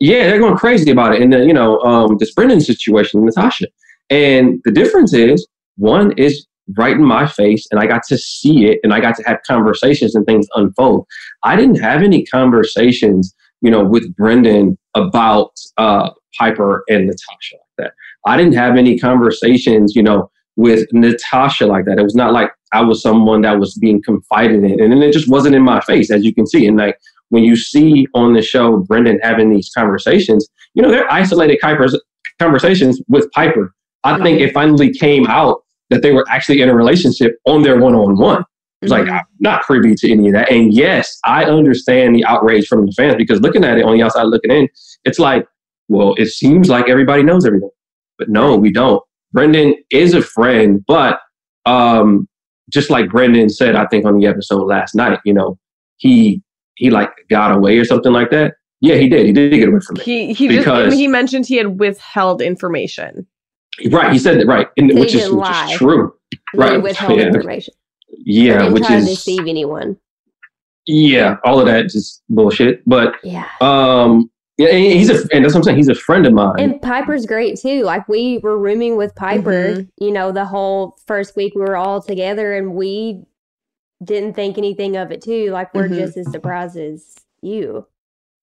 Yeah, they're going crazy about it. And the, you know, um, this Brendan situation, Natasha. And the difference is one is right in my face and I got to see it and I got to have conversations and things unfold. I didn't have any conversations, you know, with Brendan about uh, Piper and Natasha like that. I didn't have any conversations, you know, with Natasha like that. It was not like I was someone that was being confided in. And then it just wasn't in my face, as you can see. And like when you see on the show Brendan having these conversations, you know, they're isolated conversations with Piper. I think it finally came out that they were actually in a relationship on their one on one. It's mm-hmm. like I'm not privy to any of that. And yes, I understand the outrage from the fans because looking at it on the outside looking in, it's like, well, it seems like everybody knows everything. But no, we don't. Brendan is a friend, but um, just like Brendan said, I think on the episode last night, you know, he he like got away or something like that. Yeah, he did. He did get away from me. He he because, just, he mentioned he had withheld information. Right, he said that right, and, which is which is true. Right, withheld yeah. information. Yeah, which try is to deceive anyone. Yeah, all of that just bullshit. But yeah, um, yeah, he's a, and that's what I'm saying. He's a friend of mine. And Piper's great too. Like we were rooming with Piper, mm-hmm. you know, the whole first week we were all together, and we didn't think anything of it too. Like we're mm-hmm. just as surprised as you.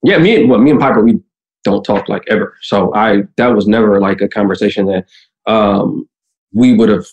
Yeah, me and well, me and Piper, we don't talk like ever. So I that was never like a conversation that um we would have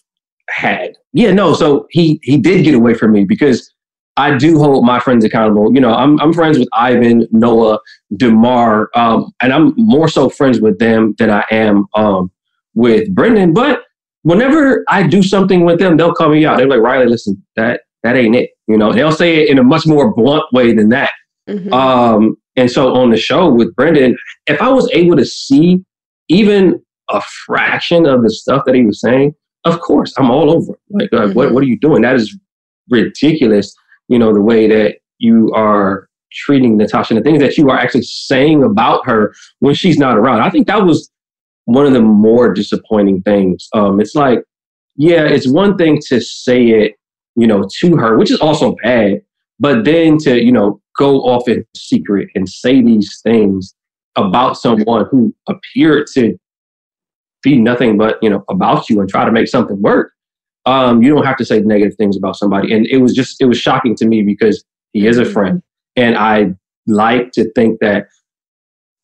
had. Yeah, no. So he he did get away from me because I do hold my friends accountable. You know, I'm I'm friends with Ivan, Noah, DeMar, um, and I'm more so friends with them than I am um, with Brendan. But whenever I do something with them, they'll call me out. They're like, Riley, listen, that that ain't it. You know, they'll say it in a much more blunt way than that. Mm-hmm. Um, and so on the show with Brendan, if I was able to see even a fraction of the stuff that he was saying, of course, I'm all over. Like, uh, mm-hmm. what what are you doing? That is ridiculous you know, the way that you are treating Natasha the things that you are actually saying about her when she's not around. I think that was one of the more disappointing things. Um, it's like, yeah, it's one thing to say it, you know, to her, which is also bad, but then to, you know, go off in secret and say these things about someone who appeared to be nothing but, you know, about you and try to make something work um, you don't have to say negative things about somebody. And it was just, it was shocking to me because he is a friend. And I like to think that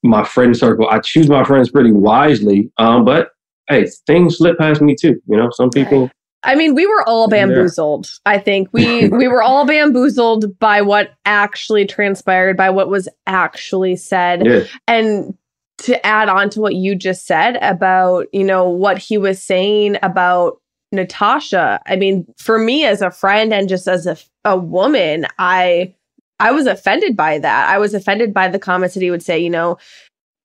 my friend circle, I choose my friends pretty wisely. Um, but hey, things slip past me too. You know, some people. I mean, we were all bamboozled. I think we we were all bamboozled by what actually transpired, by what was actually said, yeah. and to add on to what you just said about you know what he was saying about Natasha, I mean, for me as a friend and just as a, a woman, I I was offended by that. I was offended by the comments that he would say, you know,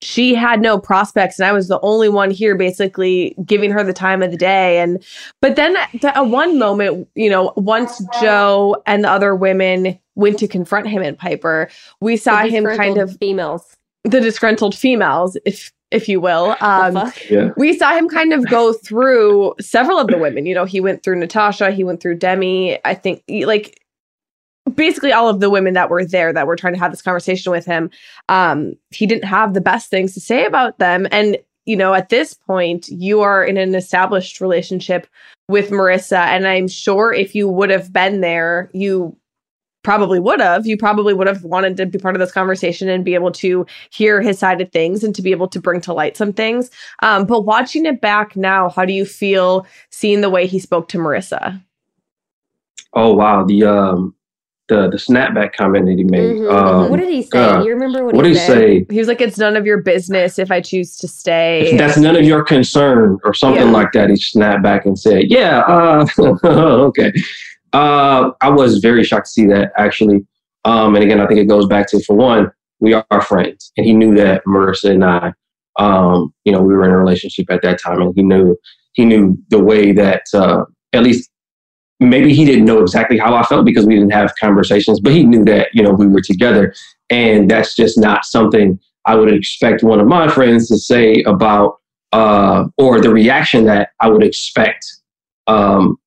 she had no prospects and I was the only one here basically giving her the time of the day. And, but then at, at one moment, you know, once Joe and the other women went to confront him at Piper, we saw him kind of females, the disgruntled females, if, if you will. Um, Yeah. we saw him kind of go through several of the women. You know, he went through Natasha, he went through Demi. I think like basically all of the women that were there that were trying to have this conversation with him. Um, he didn't have the best things to say about them. And, you know, at this point, you are in an established relationship with Maurissa. And I'm sure if you would have been there, you probably would have. You probably would have wanted to be part of this conversation and be able to hear his side of things and to be able to bring to light some things. Um, but watching it back now, how do you feel seeing the way he spoke to Maurissa? Oh wow, the um the the snapback comment that he made. Mhm. Um, what did he say? God. you remember what, what he did he say? He was like, "It's none of your business if I choose to stay." That's none of your concern, or something Yeah. like that. He snapped back and said, "Yeah, uh, okay." Uh, I was very shocked to see that actually. Um, and again, I think it goes back to for one, we are friends, and he knew that Maurissa and I, um, you know, we were in a relationship at that time, and he knew he knew the way that uh, at least maybe he didn't know exactly how I felt because we didn't have conversations, but he knew that you know we were together, and that's just not something I would expect one of my friends to say about, uh, or the reaction that I would expect um,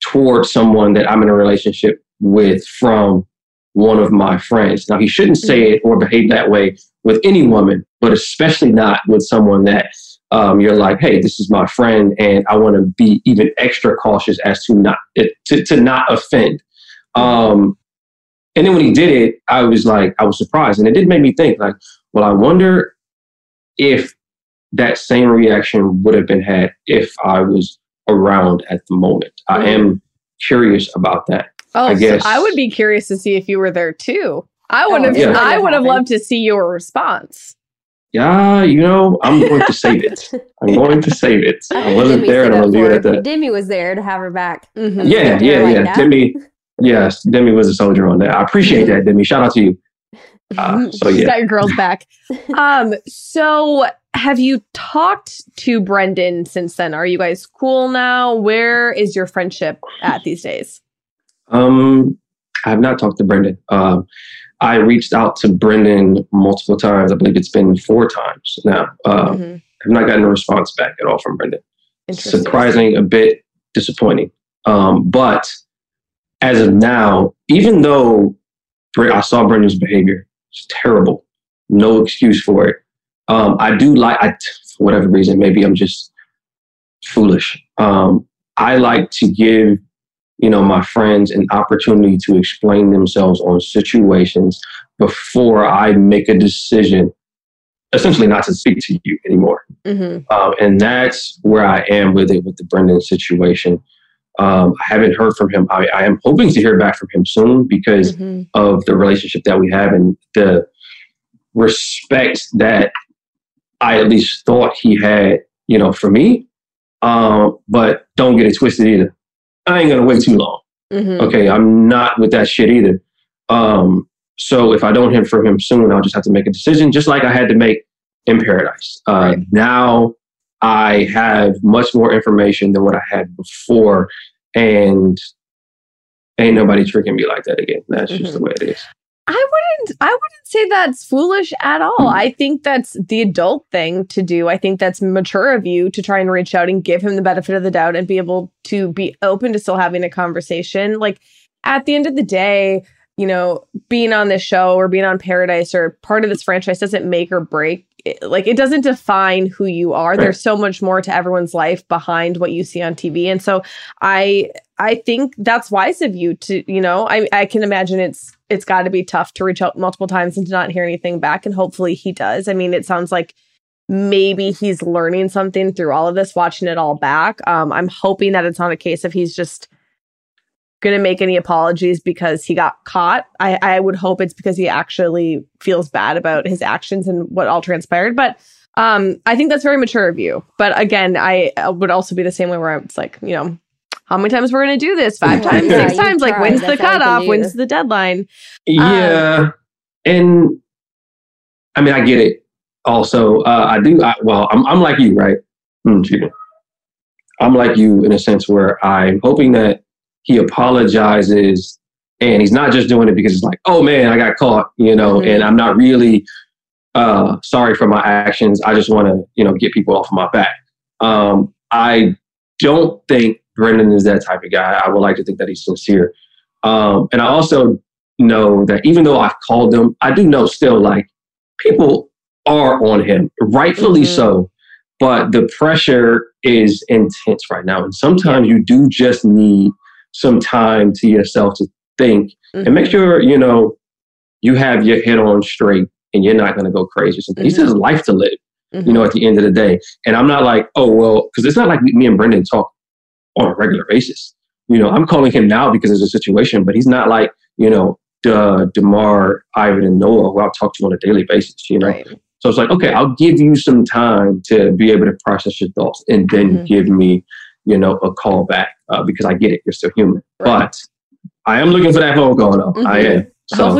towards someone that I'm in a relationship with from one of my friends. Now, he shouldn't say it or behave that way with any woman, but especially not with someone that um, you're like, hey, this is my friend, and I want to be even extra cautious as to not to, to not offend. Um, and then when he did it, I was like, I was surprised, and it did make me think, like, well, I wonder if that same reaction would have been had if I was around at the moment. I am curious about that. Oh, I so guess- I would be curious to see if you were there too. I would Oh, have. yeah. I would have loved to see your response. Yeah, you know, I'm going to save it. I'm going to save it. I wasn't Demi there, and I'm up gonna leave it at that. Demi was there to have her back. Mhm. Yeah, Soldier yeah, like yeah. that. Demi, yes, Demi was a soldier on that. I appreciate that, Demi. Shout out to you. Uh, so She's yeah, got your girls back. um. So, have you talked to Brendan since then? Are you guys cool now? Where is your friendship at these days? um, I have not talked to Brendan. Um, I reached out to Brendan multiple times. I believe it's been four times now. Um, Mhm. I've not gotten a response back at all from Brendan. Surprising, a bit disappointing. Um, but as of now, even though I saw Brendan's behavior, it's terrible, no excuse for it. Um, I do like, I, for whatever reason, maybe I'm just foolish. Um, I like to give, you know, my friends an opportunity to explain themselves on situations before I make a decision, essentially not to speak to you anymore. Mhm. Um, and that's where I am with it with the Brendan situation. Um, I haven't heard from him. I, I am hoping to hear back from him soon because Mhm. of the relationship that we have and the respect that I at least thought he had, you know, for me. Um, but don't get it twisted either. I ain't gonna wait too long. Mhm. Okay, I'm not with that shit either. Um, so if I don't hear from him soon, I'll just have to make a decision, just like I had to make in Paradise. Uh, Right. Now I have much more information than what I had before, and ain't nobody tricking me like that again. That's just the way it is. I wouldn't I wouldn't say that's foolish at all. Mm. I think that's the adult thing to do. I think that's mature of you to try and reach out and give him the benefit of the doubt and be able to be open to still having a conversation. Like at the end of the day, you know, being on this show or being on Paradise or part of this franchise doesn't make or break. Like it doesn't define who you are. Right. There's so much more to everyone's life behind what you see on TV. And so I I think that's wise of you to, you know, I I can imagine it's it's got to be tough to reach out multiple times and to not hear anything back and hopefully he does. I mean, it sounds like maybe he's learning something through all of this watching it all back. Um I'm hoping that it's not a case of he's just going to make any apologies because he got caught. I I would hope it's because he actually feels bad about his actions and what all transpired, but um, I think that's very mature of you. But again, I, I would also be the same way where it's like, you know, how many times we're going to do this? Five Yeah, times, six you times? Like, when's the That's all cutoff? When's the deadline? Yeah, and I mean, I get it. Also, uh, I do. I, well, I'm I'm like you, right? Cheating. I'm like you in a sense where I'm hoping that he apologizes, and he's not just doing it because it's like, oh man, I got caught, you know, Mhm. and I'm not really uh, sorry for my actions. I just want to, you know, get people off my back. Um, I don't think Brendan is that type of guy. I would like to think that he's sincere. Um, and I also know that even though I've called them, I do know still like people are on him, rightfully Mhm. so. But the pressure is intense right now. And sometimes you do just need some time to yourself to think and make sure, you know, you have your head on straight and you're not going to go crazy. or something. He has life to live Mhm. you know, at the end of the day. And I'm not like, oh, well, because it's not like me and Brendan talk on a regular basis. You know, I'm calling him now because there's a situation, but he's not like, you know, uh, DeMar, Ivan, and Noah, who I'll talk to on a daily basis, you know. Right. So it's like, okay, I'll give you some time to be able to process your thoughts and then Mhm. give me, you know, a call back uh, because I get it. You're still human. Right. But I am looking for that phone call, though. I Mhm. am. So,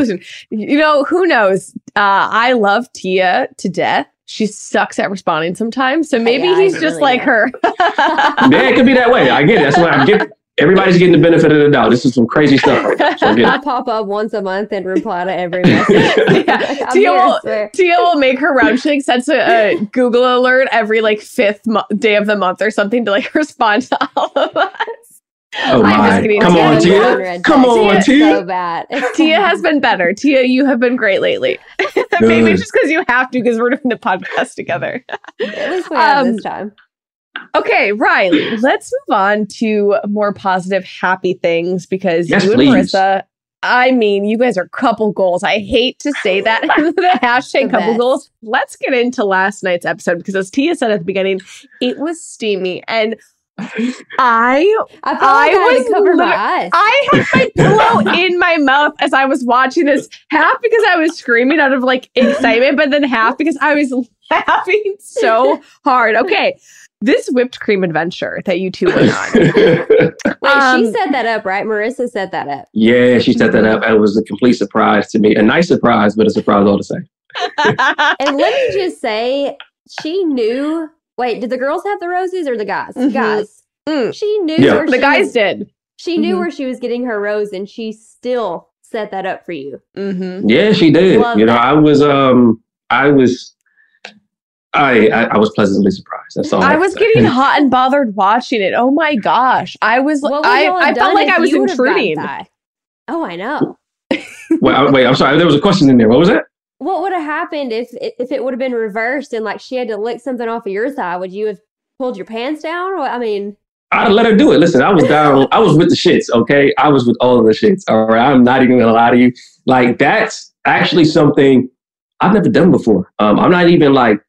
You know, who knows? Uh, I love Tia to death. She sucks at responding sometimes. So maybe Yeah, he's just really like know. her. yeah, it could be that way. I get it. That's why I get everybody's getting the benefit of the doubt. This is some crazy stuff right. So I get I it. pop up once a month and reply to every message. Yeah. I'm Tia will- Tia will make her round. She like sends a, a Google alert every like fifth mo- day of the month or something to like respond to all of us. Oh I'm my! Come Tia on, Tia! red Come text. on, It's Tia! So bad. Tia has been better. Tia, you have been great lately. Maybe just because you have to because we're doing the podcast together. At least we have Um, this time. Okay, Riley, let's move on to more positive, happy things because Yes, you and please. Maurissa, I mean, you guys are couple goals. I hate to say that, the hashtag The couple best. goals. Let's get into last night's episode because, as Tia said at the beginning, it was steamy. And I I I I, was cover my eyes. I had my pillow in my mouth as I was watching this, half because I was screaming out of like excitement, but then half because I was laughing so hard. Okay, this whipped cream adventure that you two went on. Wait, um, she set that up, right? Maurissa set that up. yeah, she set that up. It was a complete surprise to me. A nice surprise, but a surprise all the same. And let me just say, she knew. Wait, did the girls have the roses or the guys? Mhm. Guys. Mm. She knew Yeah. where the she guys was, did. She knew Mhm. where she was getting her rose, and she still set that up for you. Mm-hmm. Yeah, she did. Love you know, that. I was um I was I I, I was pleasantly surprised. That's all. I have was say. getting hot and bothered watching it. Oh my gosh, I was. What would I y'all I felt done like I was you intruding. Oh, I know. wait, I- wait, I'm sorry. There was a question in there. What was that? What would have happened if if it would have been reversed and like she had to lick something off of your thigh? Would you have pulled your pants down? Or, I mean, I'd let her do it. Listen, I was down. I was with the shits. Okay, I was with all of the shits. All right, I'm not even gonna lie to you. Like that's actually something I've never done before. Um, I'm not even like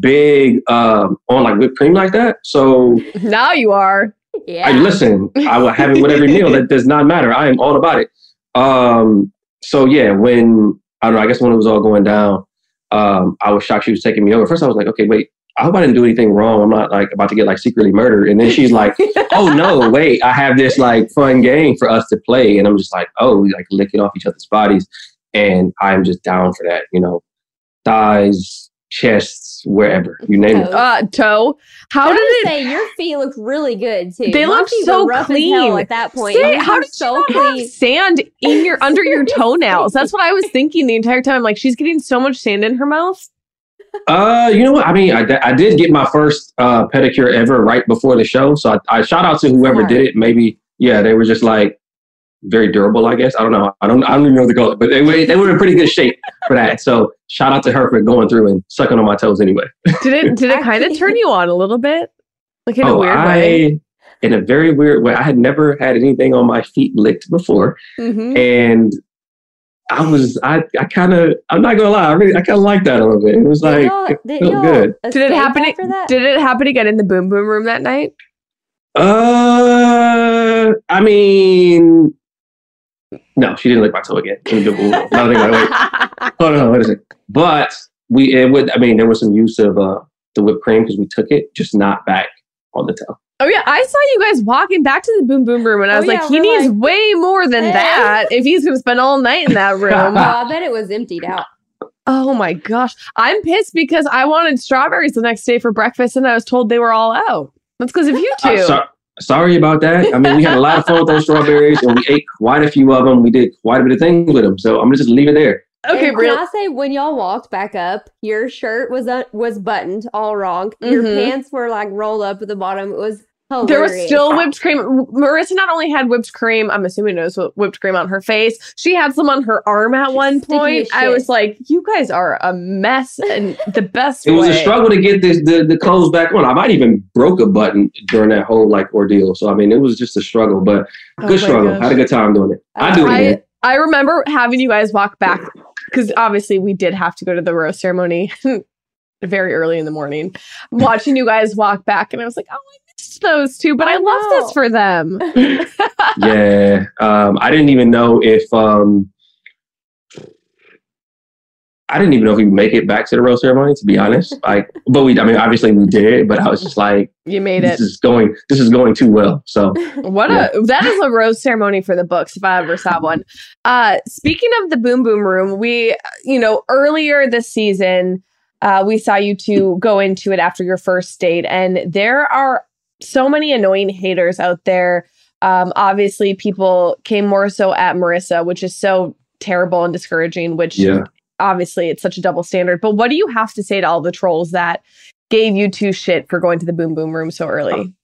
big um on like whipped cream like that. So Now you are. yeah. I listen. I will have it with every meal. That does not matter. I am all about it. Um, so yeah, when I don't know, I guess when it was all going down, um, I was shocked she was taking me over. First, I was like, okay, wait, I hope I didn't do anything wrong. I'm not like about to get like secretly murdered. And then she's like, oh no, wait, I have this like fun game for us to play. And I'm just like, oh, we like licking off each other's bodies. And I'm just down for that, you know, thighs, chests, wherever, you name it. Uh, toe. How I did would it? say your feet look really good too. They look so were rough as clean. at that point. Say, Yours how did so you not have clean. sand in your under your toenails? That's what I was thinking the entire time. Like she's getting so much sand in her mouth. Uh, you know what? I mean, I, I did get my first uh, pedicure ever right before the show. So I, I shout out to whoever Smart. did it. Maybe, yeah, they were just like very durable, I guess. I don't know. I don't, I don't even know what to call it, but they were, they were in pretty good shape for that. So shout out to her for going through and sucking on my toes anyway. Did it? Did it kind of turn you on a little bit? Like in a weird Oh, I, way. in a very weird way, I had never had anything on my feet licked before. Mhm. And I was, I, I kind of, I'm not gonna lie, I really, I kind of like that a little bit. It was Did like, y'all- it felt good. Did it happen? after that? Did it happen again in the boom boom room that night? Uh, I mean, no, she didn't lick my toe again. In the pool. Now like, wait, hold on, wait a second. But we, it would. I mean, there was some use of uh the whipped cream because we took it, just not back on the toe. Oh yeah, I saw you guys walking back to the boom boom room, and I Oh, was yeah, like, he needs like, way more than "Hey." that if he's going to spend all night in that Oh, room. I bet it was emptied out. oh my gosh, I'm pissed because I wanted strawberries the next day for breakfast, and I was told they were all out. That's because of you two. Uh, so- sorry about that. I mean, we had a lot of fun with those strawberries, and we ate quite a few of them. We did quite a bit of things with them. So I'm gonna just leave it there. okay, And real. Can I say when y'all walked back up, your shirt was uh, was buttoned all wrong. Your Mhm. pants were like rolled up at the bottom. It was hilarious. There was still whipped cream. Maurissa not only had whipped cream, I'm assuming it was whipped cream on her face. She had some on her arm at one point. I was like, "You guys are a mess," and the best. It was a struggle to get this the, the clothes back on. I might even broke a button during that whole like ordeal. So I mean, it was just a struggle, but Oh good my struggle. gosh. Had a good time doing it. I do it I, again. I remember having you guys walk back because obviously we did have to go to the rose ceremony very early in the morning. Watching you guys walk back, and I was like, "Oh, I those two, but I, I love this for them." yeah. Um, I didn't even know if um, I didn't even know if we make it back to the rose ceremony. To be honest, like, but we. I mean, obviously we did. But I was just like, You made this it. is going. This is going too well. So What a that is a rose ceremony for the books if I ever saw one. Uh speaking of the boom boom room, we you know earlier this season uh we saw you two go into it after your first date and there are so many annoying haters out there. Um obviously people came more so at Maurissa, which is so terrible and discouraging, which yeah. obviously it's such a double standard. But what do you have to say to all the trolls that gave you two shit for going to the boom boom room so early?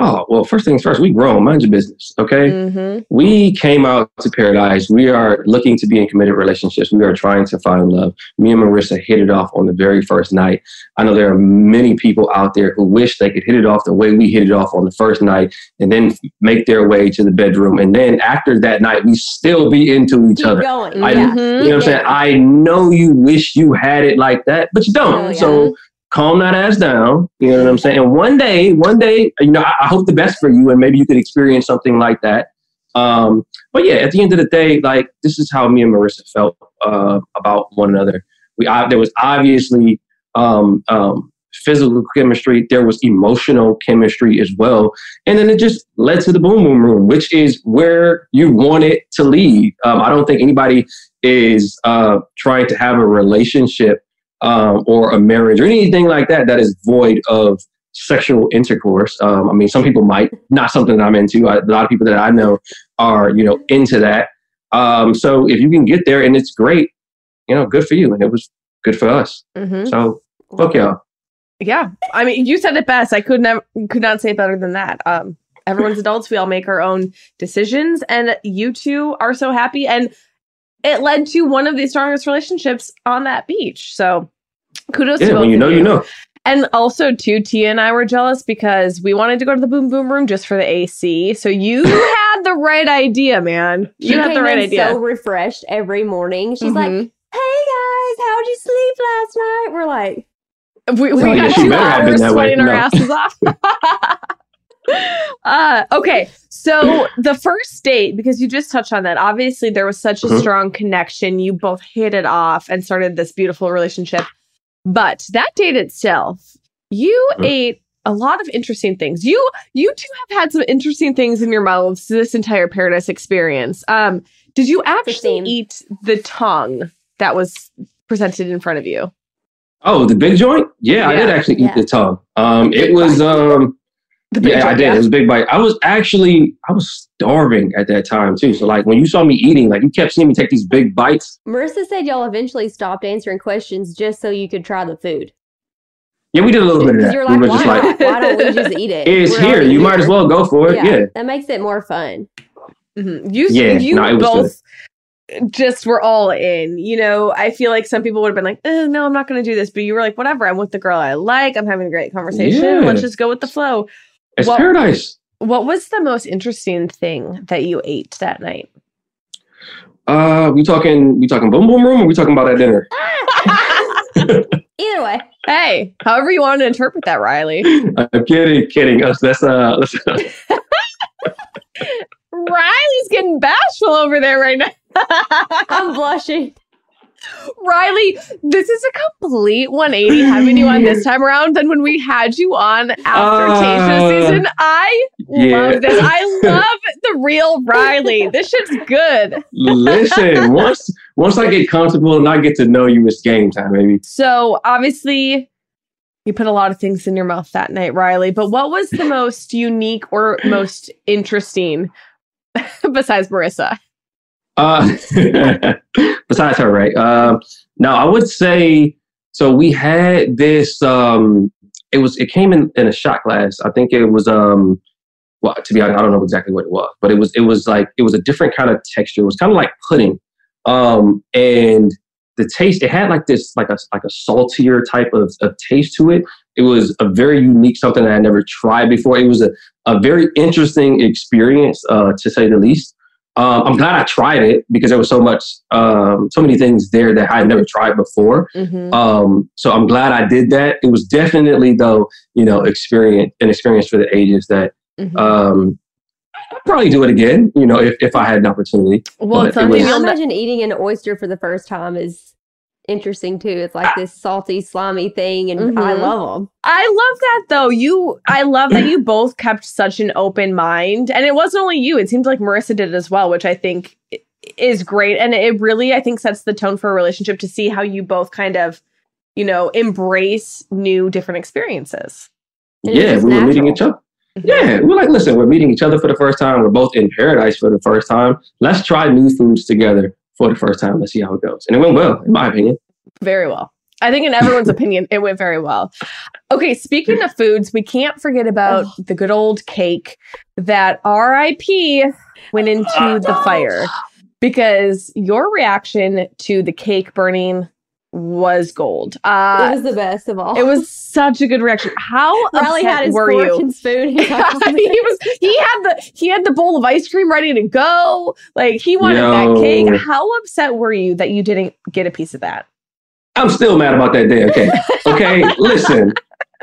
Oh well, first things first. We grown. Mind your business. Okay. Mm-hmm. we came out to paradise. We are looking to be in committed relationships. We are trying to find love. Me and Maurissa hit it off on the very first night. I know there are many people out there who wish they could hit it off the way we hit it off on the first night and then make their way to the bedroom. And then after that night, we still be into each Keep other. going. I-. Mhm. You know what I'm saying? I know you wish you had it like that, but you don't. Oh, yeah. So calm that ass down. You know what I'm saying? And one day, one day, you know, I, I hope the best for you, and maybe you could experience something like that. Um, but yeah, at the end of the day, like this is how me and Maurissa felt uh, about one another. We uh, there was obviously um, um, physical chemistry. There was emotional chemistry as well, and then it just led to the boom boom room, which is where you want it to lead. Um, I don't think anybody is uh, trying to have a relationship um, or a marriage or anything like that that is void of sexual intercourse. Um, I mean, some people might, not something that I'm into. I, a lot of people that I know are, you know, into that. Um, so if you can get there and it's great, you know, good for you. And it was good for us. Mhm. So fuck y'all. Yeah, I mean, you said it best. I could never could not say it better than that. Um, everyone's adults. We all make our own decisions, and you two are so happy, and it led to one of the strongest relationships on that beach. So, kudos to both when you of know, you know. And also, too, Tia and I were jealous because we wanted to go to the boom boom room just for the AC. So you had the right idea, man. She You had the right in idea. so refreshed every morning. She's like, Mhm. "Hey guys, how'd you sleep last night?" We're like, We, we Oh, got she two better have been hours that way. sweating our No. asses off. uh, okay, so the first date, because you just touched on that, obviously there was such a Mhm. strong connection. You both hit it off and started this beautiful relationship. But that date itself, you Mhm. ate a lot of interesting things. You you two have had some interesting things in your mouths this entire paradise experience. Um, did you actually eat the tongue that was presented in front of you? Oh, the big joint? Yeah, I did actually eat Yeah. the tongue. Um, it was, um, The big yeah, I joint, did. It was a big bite. I was actually, I was starving at that time too. So like when you saw me eating, like you kept seeing me take these big bites. Maurissa said y'all eventually stopped answering questions just so you could try the food. Yeah, we did a little bit of that. you're we like, were why, just like, why don't we just eat it? it's We're here. already You might as well go for it. Yeah. That makes it more fun. Mhm. You, Yeah, you no, it was both just were all in. You know, I feel like some people would have been like, eh, "No, I'm not going to do this," but you were like, "Whatever. I'm with the girl I like. I'm having a great conversation. Yeah. Let's just go with the flow." It's Well- paradise. What was the most interesting thing that you ate that night? Uh, we talking, we talking boom boom room, or we talking about at dinner? Either way, Hey, however you want to interpret that, Riley. I'm kidding, kidding. Us, that's uh, let's, Riley's getting bashful over there right now. I'm blushing. Riley, this is a complete 180 having you on this time around than when we had you on after Uh, Tayshia season. I yeah. love this. I love the real Riley. This shit's good. Listen, once once I get comfortable and I get to know you, it's game time, baby. So obviously, you put a lot of things in your mouth that night, Riley. But what was the most unique or most interesting besides Maurissa? Uh, besides her, right? Um, now I would say so. We had this. Um, it was. It came in in a shot glass. I think it was. Um, well, to be honest, I don't know exactly what it was, but it was. It was like it was a different kind of texture. It was kind of like pudding, um, and the taste. It had like this, like a like a saltier type of, of taste to it. It was a very unique something that I never tried before. It was a a very interesting experience, uh, to say the least. Um, I'm glad I tried it because there was so much, um, so many things there that I had never tried before. Mm-hmm. Um, so I'm glad I did that. It was definitely, though, you know, experience an experience for the ages that Mm-hmm. um, I'd probably do it again. You know, if, if I had an opportunity. well, but it's something was- you'll imagine eating an oyster for the first time is interesting too. It's like this salty, slimy thing, and I Mhm. love them. I love that though. You, I love that you both kept such an open mind, and it wasn't only you. It seems like Maurissa did as well, which I think is great, and it really, I think, sets the tone for a relationship to see how you both kind of, you know, embrace new, different experiences. And yeah, just we were meeting each other. Yeah, we're like, listen, we're meeting each other for the first time. We're both in paradise for the first time. Let's try new foods together for the first time. Let's see how it goes. And it went well, in my opinion. Very well. I think in everyone's opinion, it went very well. Okay, speaking of foods, we can't forget about the good old cake that RIP went into the fire because your reaction to the cake burning was gold. it Uh, was the best of all. it was such a good reaction. How Riley upset had his were fork you? and spoon. He's he was he had the he had the bowl of ice cream ready to go. Like he wanted that cake. How upset were you that you didn't get a piece of that? I'm still mad about that day. Okay, Okay, listen,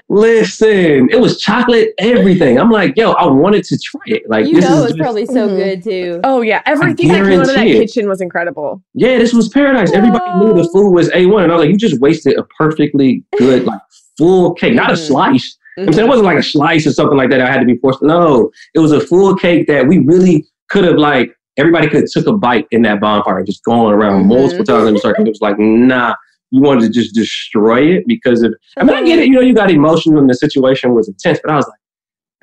listen. It was chocolate, everything. I'm like, yo, I wanted to try it. Like, you this know, is it's just- probably so Mhm. good too. Oh yeah, everything that came out of that it. kitchen was incredible. yeah, this was paradise. Everybody knew the food was A1. And I was like, you just wasted a perfectly good, like, full cake, not a Mhm. slice. I'm Mhm. saying it wasn't like a slice or something like that. I had to be forced. No, it was a full cake that we really could have like everybody could have took a bite in that bonfire, and just going around multiple times in a circle. It was like, nah, you wanted to just destroy it because of. I mean, I get it. You know, you got emotional and the situation was intense, but I was like,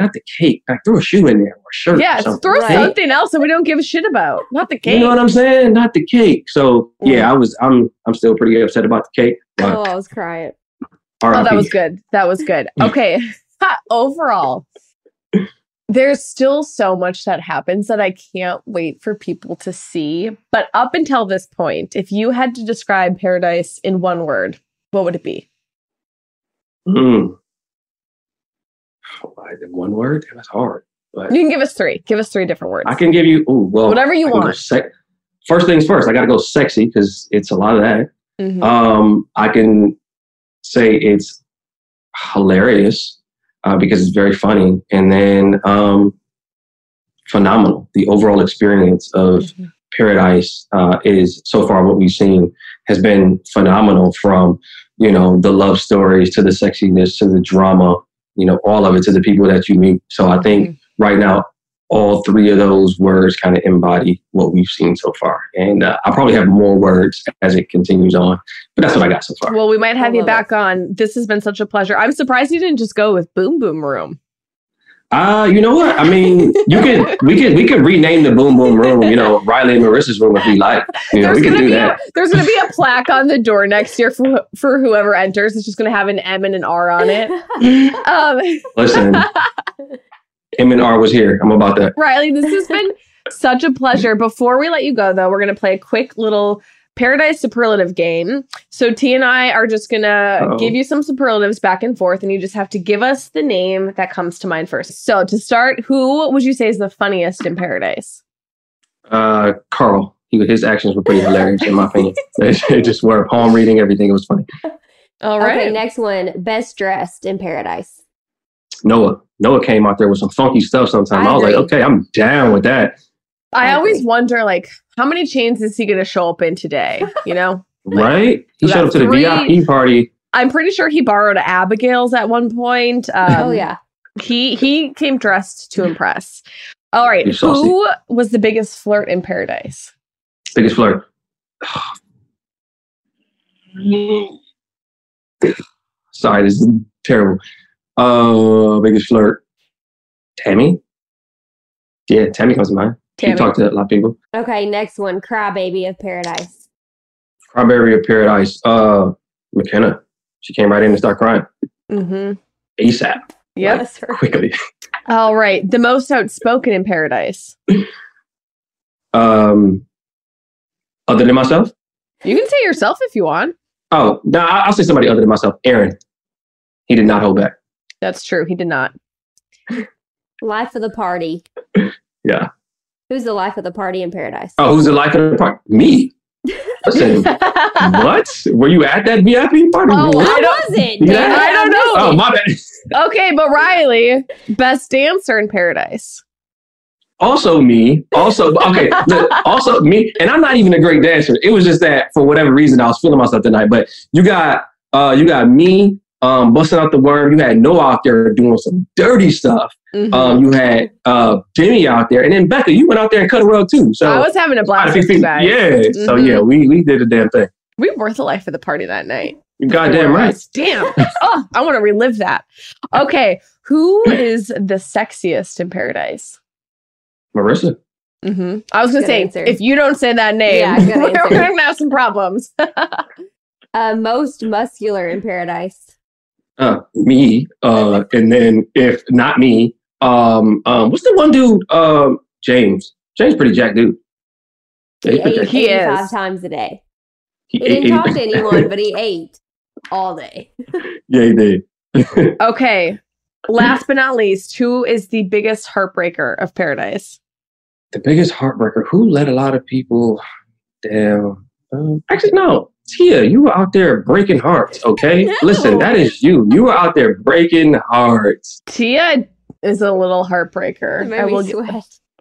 not the cake. Like throw a shoe in there or a shirt. Yeah, or something. throw Right. something else that we don't give a shit about. Not the cake. You know what I'm saying? Not the cake. So yeah, I was. I'm. I'm still pretty upset about the cake. But Oh, I was crying. Oh, that was good. That was good. Okay. Overall, there's still so much that happens that I can't wait for people to see. But up until this point, if you had to describe paradise in one word, what would it be? Mm. Oh, I did one word. It was hard. But You can give us three. Give us three different words. I can give you. Ooh, well, Whatever you I can go want. Sec- first things first. I got to go sexy because it's a lot of that. Mhm. Um, I can say it's hilarious uh, because it's very funny, and then um, phenomenal. The overall experience of Mhm. Paradise uh, is so far what we've seen has been phenomenal. From you know the love stories to the sexiness to the drama, you know all of it to the people that you meet. So I think right now all three of those words kind of embody what we've seen so far. And uh, I'll probably have more words as it continues on, but that's what I got so far. Well, we might have you love back on. This has been such a pleasure. I'm surprised you didn't just go with Boom Boom Room. Uh, you know what? I mean, you can we can we can rename the Boom Boom Room, you know, Riley and Maurissa's room if we like. You know, we can do that. A, there's gonna be a plaque on the door next year for for whoever enters. It's just gonna have an M and an R on it. Um, Listen, M and R was here. I'm about that. Riley, this has been such a pleasure. Before we let you go, though, we're gonna play a quick little Paradise superlative game. So T and I are just gonna Uh-oh. give you some superlatives back and forth, and you just have to give us the name that comes to mind first. So to start, who would you say is the funniest in Paradise? Uh, Karl, he, his actions were pretty hilarious in my opinion. They, they just were palm reading everything. It was funny. All Okay, next one. Best dressed in paradise. Noah, Noah came out there with some funky stuff. Sometime I I, was like, okay, I'm down with that. I I always wonder, like, how many chains is he going to show up in today? You know, Right? He showed up to the three- VIP party. I'm pretty sure he borrowed Abigail's at one point. Um, oh yeah. He he came dressed to impress. All right. Who was the biggest flirt in paradise? Biggest flirt. Sorry, this is terrible. Uh, biggest flirt. Tammy. Yeah, Tammy comes to mind. Tammy. She talked to a lot of people. Okay, next one, Crybaby of Paradise. Crybaby of Paradise. Uh, McKenna. She came right in and started crying Mm-hmm. ASAP, Yep. Bless her. quickly. All right. The most outspoken in paradise. Um, other than myself. You can say yourself if you want. Oh, no, I'll say somebody other than myself. Aaron. He did not hold back. That's true. He did not. Life of the party. Yeah. Who's the life of the party in Paradise? Oh, who's the life of the party? Me. Listen, what? Were you at that VIP party? Oh, What? I I wasn't. Yeah. damn I don't know. Oh, my bad. okay, but Riley, best dancer in paradise. Also me. Also, okay. look, also me. And I'm not even a great dancer. It was just that for whatever reason I was feeling myself tonight. But you got, uh, you got me, um, busting out the worm. You had Noah out there doing some dirty stuff. Mhm. Um, you had uh Jimmy out there, and then Becca, you went out there and cut a rug too. So I was having a blast with you guys. yeah. So Mhm. yeah, we we did a damn thing. We were the life of the party that night. You goddamn right. us. Damn. oh, I want to relive that. Okay. Who is the sexiest in paradise? Maurissa. Mm-hmm. I was going to Good say, answer. if you don't say that name, yeah, we're answer. going to have some problems. Uh, most muscular in Paradise. Uh, me. Uh, and then if not me, um, um, what's the one dude? Um, James. James, pretty jack dude. Yeah, He he's ate jack. He 85 times a day. He He didn't ate- talk to anyone, but he ate all day. yeah, he did. okay. Last but not least, who is the biggest heartbreaker of paradise? the biggest heartbreaker. Who let a lot of people down? Um, actually, no. Tia, you were out there breaking hearts. Okay, No. listen, that is you. You were out there breaking hearts. Tia is a little heartbreaker. I will, gi-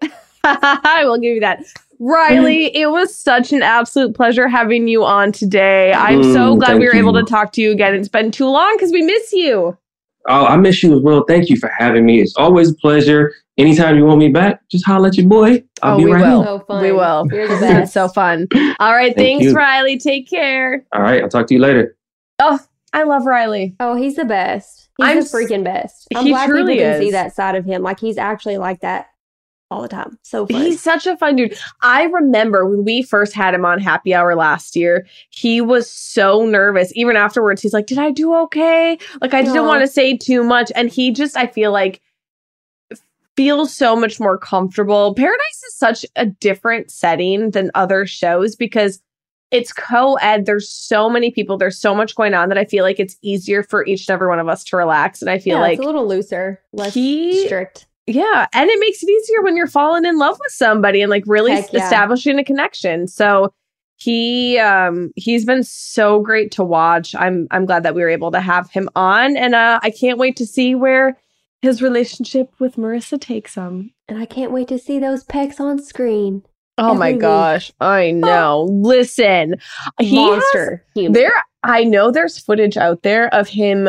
I will give you that. Riley, it was such an absolute pleasure having you on today. I'm so Mm, glad we thank were able to talk to you again. It's been too long because we miss you. Oh, I miss you as well. Thank you for having me. It's always a pleasure. Anytime you want me back, just holler at your boy. I'll Oh, be we right will. here. So fun. We will. You're the It's best. so fun. All right. Thank thanks, you. Riley. Take care. All right, I'll talk to you later. Oh, I love Riley. Oh, he's the best. He's I'm the freaking best. I'm he glad truly people can see that side of him. Like he's actually like that all the time. So fun. He's such a fun dude. I remember when we first had him on Happy Hour last year, he was so nervous. Even afterwards, he's like, Did I do okay? Like, I didn't Aw. want to say too much. And he just, I feel like, feels so much more comfortable. Paradise is such a different setting than other shows because it's co ed. There's so many people, there's so much going on that I feel like it's easier for each and every one of us to relax. And I feel yeah, like it's a little looser, less he- strict. yeah, and it makes it easier when you're falling in love with somebody and like really Heck yeah. establishing a connection. So he um he's been so great to watch. I'm I'm glad that we were able to have him on and uh I can't wait to see where his relationship with Maurissa takes him. And I can't wait to see those pecs on screen. Oh my week. gosh. I know. Listen. He Monster there I know there's footage out there of him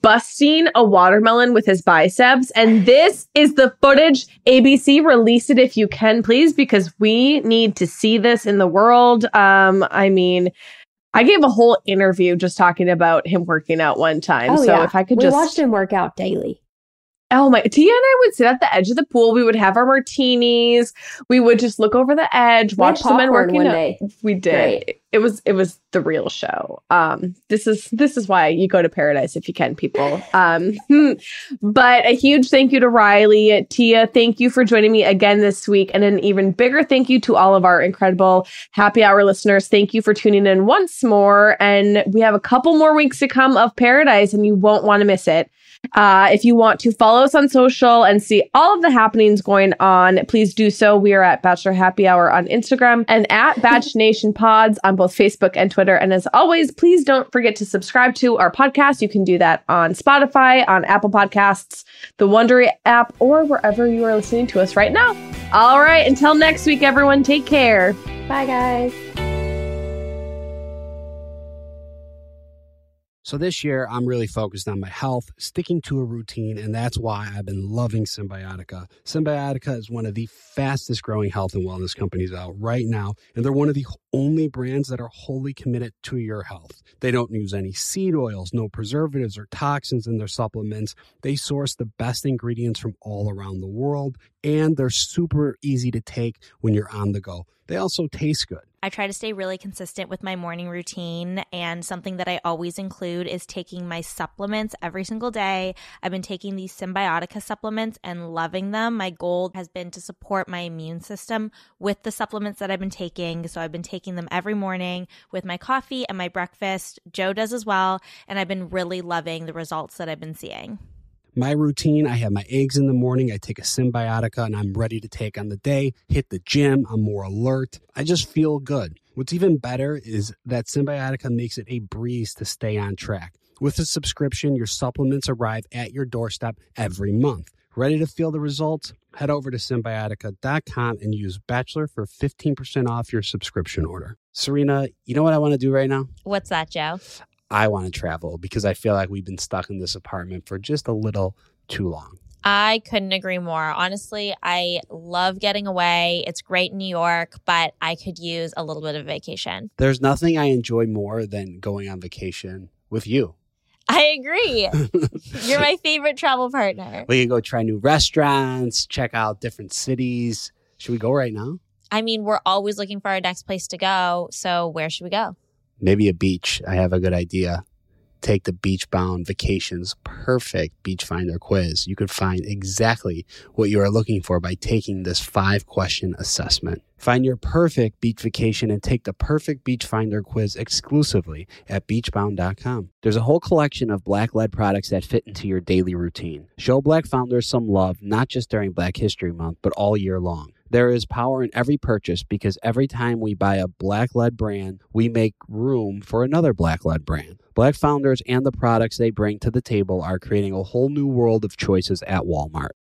busting a watermelon with his biceps and this is the footage ABC release it if you can please because we need to see this in the world um I mean I gave a whole interview just talking about him working out one time Oh, so yeah. if I could we just watched him work out daily. Oh my, Tia and I would sit at the edge of the pool. We would have our martinis. We would just look over the edge, watch the men working one day. We did. It was it was the real show. Um, this is this is why you go to paradise if you can, people. Um, but a huge thank you to Riley, Tia. Thank you for joining me again this week, and an even bigger thank you to all of our incredible happy hour listeners. Thank you for tuning in once more, and we have a couple more weeks to come of paradise, and you won't want to miss it. Uh, if you want to follow us on social and see all of the happenings going on, please do so. We are at Bachelor Happy Hour on Instagram and at Bach Nation Pods on both Facebook and Twitter. And as always, please don't forget to subscribe to our podcast. You can do that on Spotify, on Apple Podcasts, the Wondery app, or wherever you are listening to us right now. All right, until next week, everyone, take care. Bye, guys. So this year, I'm really focused on my health, sticking to a routine, and that's why I've been loving Cymbiotika. Cymbiotika is one of the fastest growing health and wellness companies out right now, and they're one of the only brands that are wholly committed to your health. They don't use any seed oils, no preservatives or toxins in their supplements. They source the best ingredients from all around the world, and they're super easy to take when you're on the go. They also taste good. I try to stay really consistent with my morning routine, and something that I always include is taking my supplements every single day. I've been taking these Cymbiotika supplements and loving them. My goal has been to support my immune system with the supplements that I've been taking. So I've been taking them every morning with my coffee and my breakfast. Joe does as well, and I've been really loving the results that I've been seeing. My routine I have my eggs in the morning, I take a Cymbiotika, and I'm ready to take on the day. Hit the gym, I'm more alert. I just feel good. What's even better is that Cymbiotika makes it a breeze to stay on track. With a subscription, your supplements arrive at your doorstep every month. Ready to feel the results? Head over to cymbiotika.com and use Bachelor for 15% off your subscription order. Serena, you know what I want to do right now? What's that, Joe? I want to travel because I feel like we've been stuck in this apartment for just a little too long. I couldn't agree more. Honestly, I love getting away. It's great in New York, but I could use a little bit of vacation. There's nothing I enjoy more than going on vacation with you. I agree. You're my favorite travel partner. We can go try new restaurants, check out different cities. Should we go right now? I mean, we're always looking for our next place to go. So, where should we go? Maybe a beach. I have a good idea. Take the Beach Bound Vacations Perfect Beach Finder quiz. You could find exactly what you are looking for by taking this five question assessment. Find your perfect beach vacation and take the perfect beach finder quiz exclusively at beachbound.com. There's a whole collection of black led products that fit into your daily routine. Show black founders some love, not just during Black History Month, but all year long. There is power in every purchase because every time we buy a black led brand, we make room for another black led brand. Black founders and the products they bring to the table are creating a whole new world of choices at Walmart.